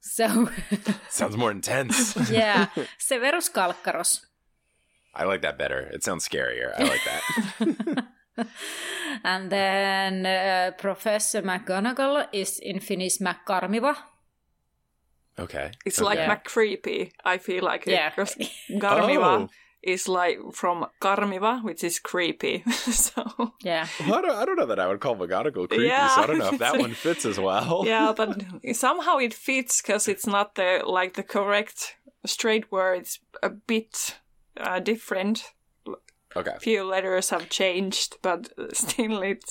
So sounds more intense. yeah, Severus Kalkkaros. I like that better. It sounds scarier. I like that. And then uh, Professor McGonagall is in Finnish McGarmiwa. okay. It's okay. like Yeah. McCreepy. I feel like Yeah. it. Because Garmiva Oh. Is like from Karmiva, which is creepy. so Yeah. Well, I, don't, I don't know that I would call McGonagall creepy, Yeah. so I don't know if that one fits as well. yeah, but somehow it fits because it's not the like the correct straight word. It's a bit uh, different. Okay. Few letters have changed, but still it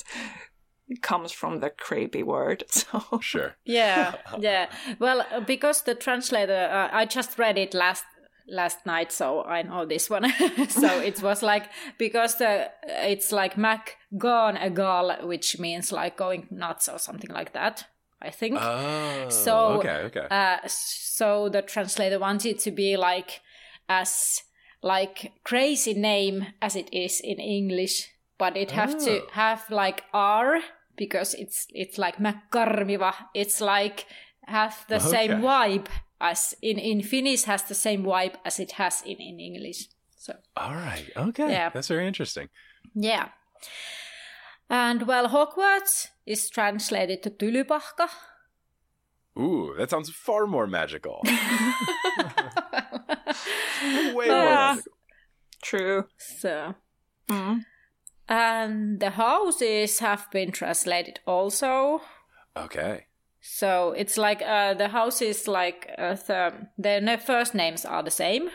comes from the creepy word. So Sure. Yeah. Yeah. Well, uh, because the translator, uh, I just read it last last night, so I know this one. so it was like because the it's like Mac gone a gal, which means like going nuts or something like that. I think. Oh. So, okay. Okay. Uh, so the translator wanted to be like as like crazy name as it is in English, but it have to Oh. have like R because it's it's like Mäkkarmiva. It's like have the same vibe as in in Finnish has the same vibe as it has in in English. So All right. Okay. Yeah. That's very interesting. yeah. And well, Hogwarts is translated to Tylypahka. Ooh, that sounds far more magical. Way more Yeah. magical. true. So Mm. And the houses have been translated also. Okay. So it's like uh, the houses, like uh, the, their first names are the same,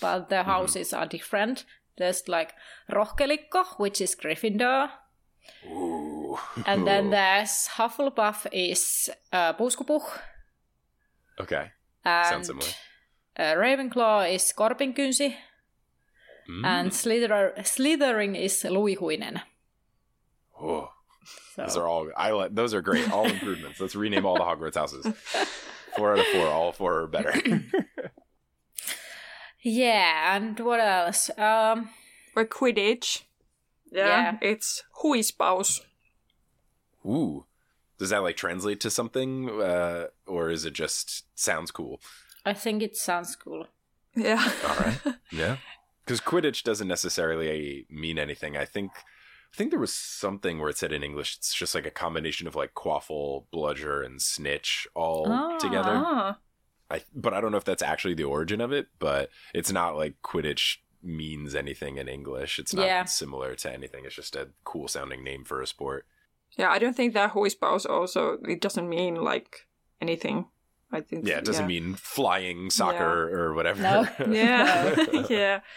but the houses are different. There's like Rohkelikko, which is Gryffindor, Ooh. and then there's Hufflepuff is uh, Puuskupuh, Okay. and Sounds similar. uh, Ravenclaw is Korpinkynsi, Mm. and Slither- Slytherin is Luihuinen. Oh, So. those are all. I like. Those are great. All improvements. Let's rename all the Hogwarts houses. Four out of four. All four are better. Yeah, and what else? Um, Or Quidditch. Yeah, Yeah. it's huispaus. Ooh. Does that like translate to something, uh, or is it just sounds cool? I think it sounds cool. Yeah. All right. Yeah. Because Quidditch doesn't necessarily mean anything. I think I think there was something where it said in English it's just like a combination of like quaffle, bludger, and snitch all Ah. together. Ah. I but I don't know if that's actually the origin of it, but it's not like Quidditch means anything in English. It's not Yeah. similar to anything. It's just a cool sounding name for a sport. Yeah, I don't think that huispaus also, it doesn't mean like anything. I think. Yeah, it doesn't mean flying soccer or whatever. No. Yeah, yeah.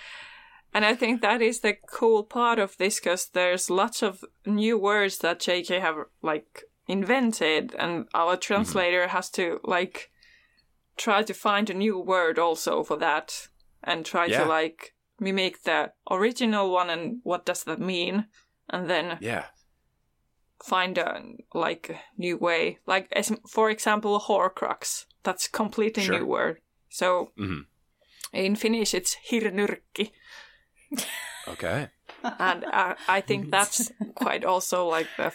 And I think that is the cool part of this because there's lots of new words that JK have like invented, and our translator has to like try to find a new word also for that, and try Yeah. to like mimic the original one and what does that mean, and then yeah. find a like new way. Like as, for example, Horcrux. That's completely Sure. new word. So Mhm. in Finnish, it's hirnyrkki, Okay. and uh, I think that's quite also like a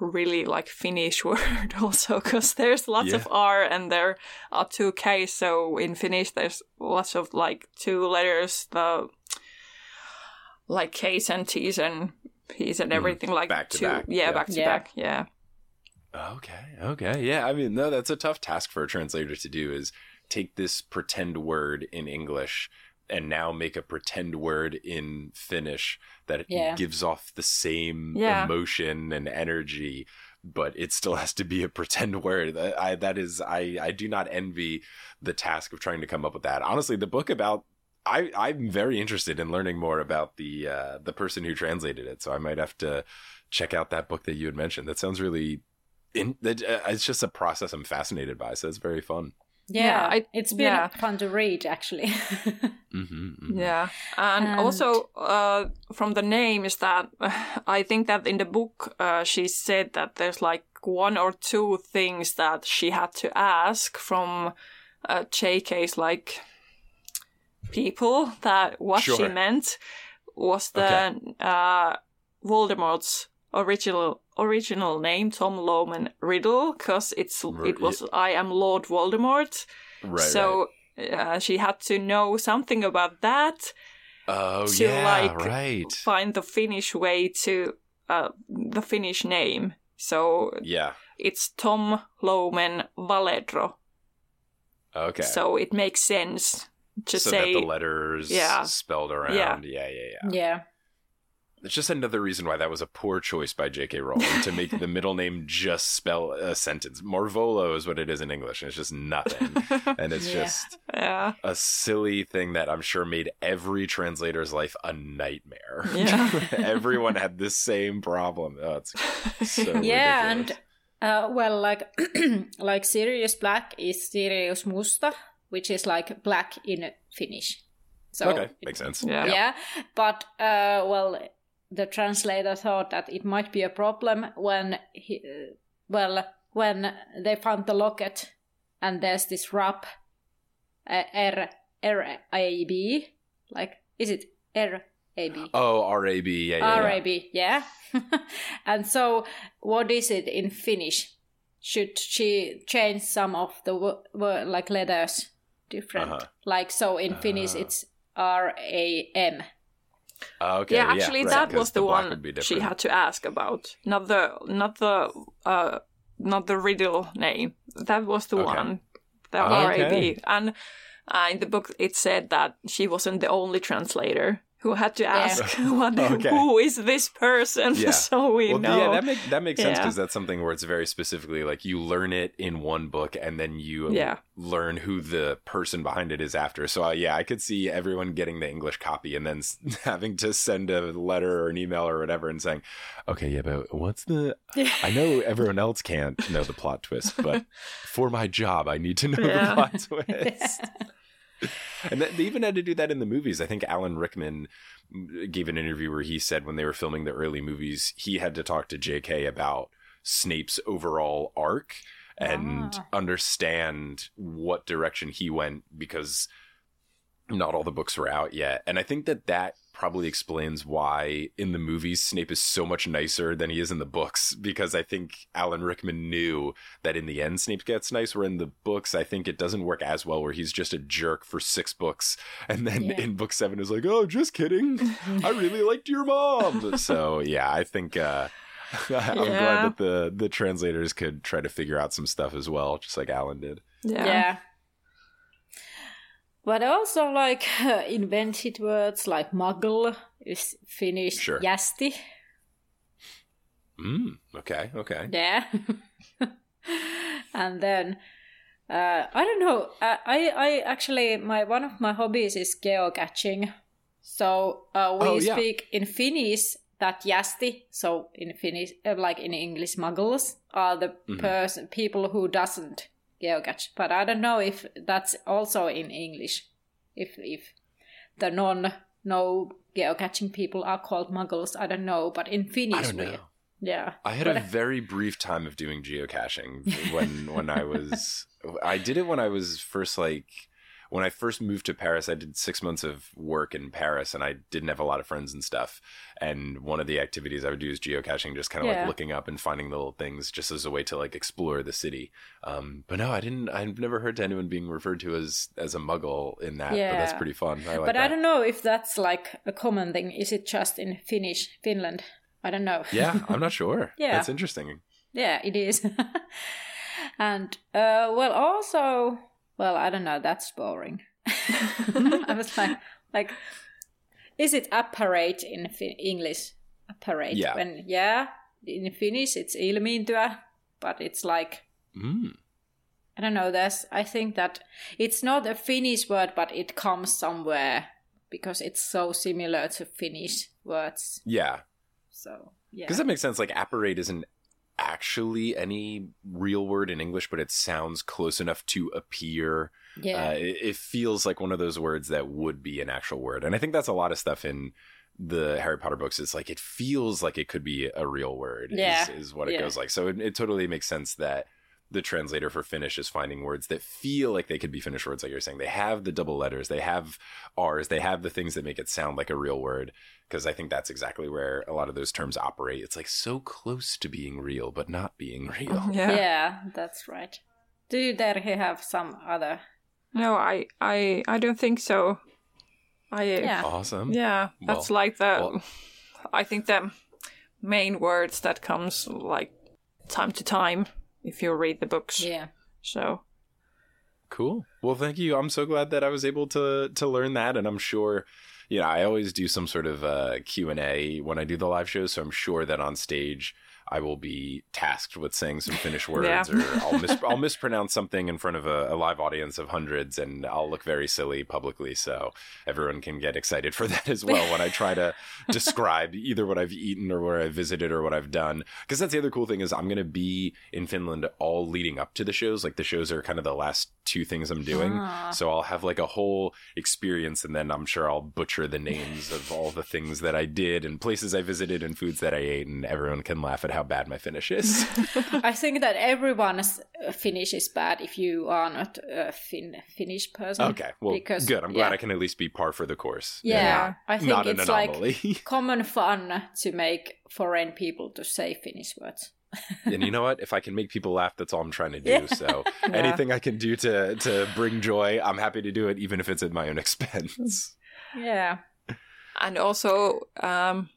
really like Finnish word also because there's lots of R and there are two K. So in Finnish, there's lots of like two letters, the like K's and T's and P's and everything like Mm-hmm. Back to two. back, Yeah, yeah. back to Yeah. back. Yeah. Okay. Okay. Yeah. I mean, no, that's a tough task for a translator to do is take this pretend word in English and now make a pretend word in Finnish that Yeah. gives off the same Yeah. emotion and energy, but it still has to be a pretend word. I, that is, I, I do not envy the task of trying to come up with that. Honestly, the book about I, I'm very interested in learning more about the uh, the person who translated it, so I might have to check out that book that you had mentioned. That sounds really in, that, uh, it's just a process I'm fascinated by, so it's very fun. Yeah, yeah I, it's been yeah. fun to read actually. mm-hmm, mm-hmm. Yeah, and, and, also uh, from the name is that I think that in the book uh, she said that there's like one or two things that she had to ask from uh, JK's like people that what sure. she meant was the okay. uh, Voldemort's original original name, Tom Lowman Riddle, because it's it was I am Lord Voldemort. Right. So right. Uh, she had to know something about that. Oh to, yeah, like, right. Find the Finnish way to uh, the Finnish name. So yeah, it's Tom Lomen Valedro. Okay. So it makes sense to so say that the letters yeah. spelled around. Yeah. yeah, yeah, yeah. Yeah. It's just another reason why that was a poor choice by J.K. Rowling to make the middle name just spell a sentence. Marvolo is what it is in English, and it's just nothing. and it's yeah. just yeah. a silly thing that I'm sure made every translator's life a nightmare. Yeah. Everyone had the same problem. Oh, it's so yeah, ridiculous. and uh, well, like like Sirius Black is Sirius Musta, which is like black in Finnish. So okay, makes sense. Yeah, yeah. but uh, well, the translator thought that it might be a problem when he, well, when they found the locket and there's this rap, uh, R R A B, like is it R A B? Oh, R A B, yeah, yeah, R A B, yeah. and so, what is it in Finnish? Should she change some of the like letters different? Uh-huh. Like so, in uh-huh. Finnish, it's R A M. Uh, okay, yeah, actually, yeah, right, that was the, the one she had to ask about, not the not the uh, not the riddle name. That was the okay. one, the RAB, okay. and uh, in the book it said that she wasn't the only translator who had to ask yeah. what, okay. who is this person yeah. so we well, know yeah that, make, that makes sense because yeah. that's something where it's very specifically like you learn it in one book and then you yeah. learn who the person behind it is after so uh, yeah i could see everyone getting the english copy and then having to send a letter or an email or whatever and saying okay yeah but what's the i know everyone else can't know the plot twist but for my job i need to know the plot twist and they even had to do that in the movies. I think Alan Rickman gave an interview where he said when they were filming the early movies, he had to talk to J.K. about Snape's overall arc and ah. understand what direction he went because not all the books were out yet. And I think that that probably explains why in the movies Snape is so much nicer than he is in the books because I think Alan Rickman knew that in the end Snape gets nice where in the books I think it doesn't work as well where he's just a jerk for 6 books and then yeah. in book 7 is like oh just kidding. I really liked your mom. So yeah I think uh I'm yeah. glad that the the translators could try to figure out some stuff as well just like Alan did. Yeah, yeah but I also like uh, invented words like muggle is Finnish sure. jästi. Mm, okay, okay. Yeah. and then uh, I don't know. I, I, I actually my one of my hobbies is geocaching. So uh, we oh, yeah. speak in Finnish that jästi. So in Finnish, uh, like in English, muggles are the mm-hmm. person people who doesn't geocache. But I don't know if that's also in English. If if the non no geocaching people are called muggles, I don't know. But in Finnish, we, yeah. I had but, a very brief time of doing geocaching when when I was. I did it when I was first like when I first moved to Paris, I did six months of work in Paris and I didn't have a lot of friends and stuff. And one of the activities I would do is geocaching, just kind of yeah. like looking up and finding the little things just as a way to like explore the city. Um, but no, I didn't, I've never heard to anyone being referred to as, as a muggle in that, yeah. but that's pretty fun. I like but that. I don't know if that's like a common thing. Is it just in Finnish, Finland? I don't know. yeah, I'm not sure. yeah. That's interesting. Yeah, it is. and, uh, well, also, well, I don't know. That's boring. I was like, like, is it apparate in fin- English? Apparate. Yeah. When yeah, in Finnish it's ilmiintyä, but it's like. Mm. I don't know. There's. I think that it's not a Finnish word, but it comes somewhere because it's so similar to Finnish words. Yeah. So yeah. Because that makes sense. Like apparate isn't actually any real word in English, but it sounds close enough to appear. Yeah. Uh, it, it feels like one of those words that would be an actual word. And I think that's a lot of stuff in the Harry Potter books. It's like it feels like it could be a real word, Yeah. is, is what it Yeah. goes like. So it, it totally makes sense that the translator for Finnish is finding words that feel like they could be Finnish words, like you're saying. They have the double letters, they have R's, they have the things that make it sound like a real word. Because I think that's exactly where a lot of those terms operate. It's like so close to being real, but not being real. Yeah. yeah. that's right. Do you Terhi have some other? No, I, I, I don't think so. I, Yeah. Awesome. Yeah, that's Well- like the. well- I think the main words that comes like time to time if you'll read the books. Yeah. So Cool. Well, thank you. I'm so glad that I was able to to learn that, and I'm sure, you know, I always do some sort of uh, Q and A when I do the live shows, so I'm sure that on stage I will be tasked with saying some Finnish words, Yeah. or I'll mis- I'll mispronounce something in front of a, a live audience of hundreds, and I'll look very silly publicly. So everyone can get excited for that as well when I try to describe either what I've eaten or where I've visited or what I've done. Because that's the other cool thing is I'm going to be in Finland all leading up to the shows. Like the shows are kind of the last two things I'm doing. Ah. So I'll have like a whole experience, and then I'm sure I'll butcher the names of all the things that I did and places I visited and foods that I ate, and everyone can laugh at how bad my Finnish is. I think that everyone's uh, Finnish is bad if you are not a fin- Finnish person. okay, well, Because- good. I'm glad yeah. I can at least be par for the course. Yeah, Yeah. I think Not an it's like anomaly. common fun to make foreign people to say Finnish words. and you know what? If I can make people laugh, that's all I'm trying to do. So anything I can do to to bring joy, I'm happy to do it, even if it's at my own expense. Yeah. and also um,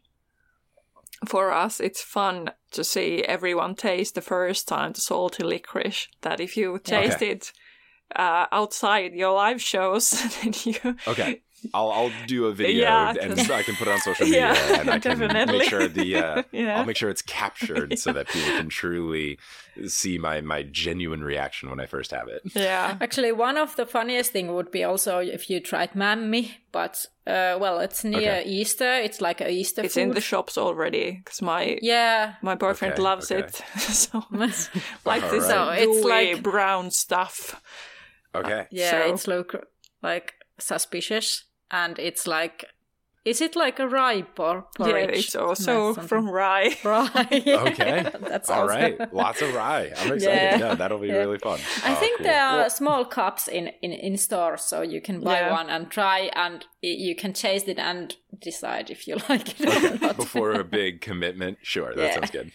for us, it's fun to see everyone taste the first time the salty licorice. That if you taste it uh, outside your live shows, then you Okay. I'll I'll do a video Yeah, and 'cause- I can put it on social media Yeah, and I can definitely. make sure the uh, Yeah. I'll make sure it's captured so that people can truly see my my genuine reaction when I first have it. yeah. Actually, one of the funniest thing would be also if you tried mämmi, but uh, well, it's near Okay. Easter. It's like a Easter It's food. in the shops already because my yeah. my boyfriend Okay, loves okay. it. so it's like All this right. uh, So it's like- brown stuff. Okay. Yeah, So- it's local like suspicious, and it's like, is it like a rye por- porridge? Yeah, it's also That's from rye. rye. Yeah, Okay. that's All also- right. Lots of rye. I'm excited. Yeah. Yeah, that'll be Yeah. really fun. I Oh, think cool. there are small cups in, in, in stores, so you can buy Yeah. one and try, and i- you can taste it and decide if you like it or not. before a big commitment. Sure, that Yeah. sounds good.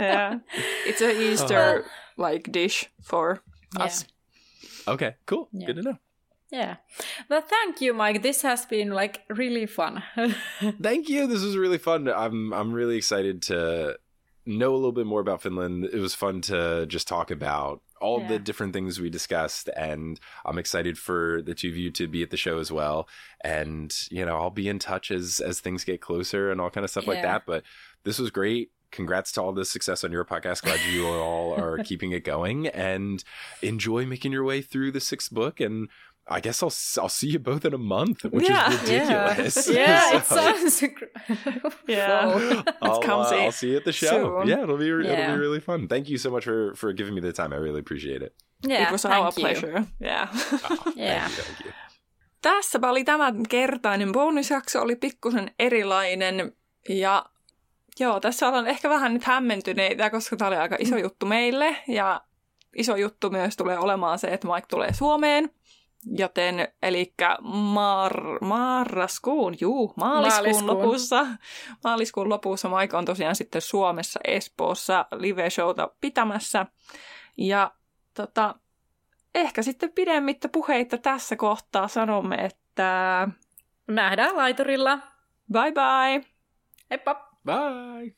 yeah, it's a Easter like dish for Yeah. us. Okay, cool. Yeah. Good to know. Yeah. Well, thank you, Mike. This has been like really fun. Thank you. This was really fun. I'm I'm really excited to know a little bit more about Finland. It was fun to just talk about all the different things we discussed and I'm excited for the two of you to be at the show as well. And, you know, I'll be in touch as as things get closer and all kind of stuff like that. But this was great. Congrats to all the success on your podcast. Glad you all are keeping it going and enjoy making your way through the sixth book. And I guess I'll I'll see you both in a month, which Yeah. is ridiculous. yeah, it So- sounds. gr- Yeah. I'll, comes uh, I'll see you at the show. soon. Yeah, it'll be it'll be really fun. Thank you so much for for giving me the time. I really appreciate it. Yeah, it was thank our you. pleasure. Yeah. Oh, Yeah. Thank you, thank you. Tässäpä oli tämän kertainen bonusjakso, oli pikkusen erilainen ja joo, tässä ollaan ehkä vähän nyt hämmentyneitä, koska tämä oli aika iso juttu meille ja iso juttu myös tulee olemaan se, että Mike tulee Suomeen. Joten, eli mar- marraskuun, juu, maaliskuun, Maaliskuun. lopussa, maaliskuun lopussa Mike on tosiaan sitten Suomessa Espoossa live-showta pitämässä. Ja tota, ehkä sitten pidemmittä puheita tässä kohtaa sanomme, että Nähdään laiturilla. bye bye! Heippa! Bye.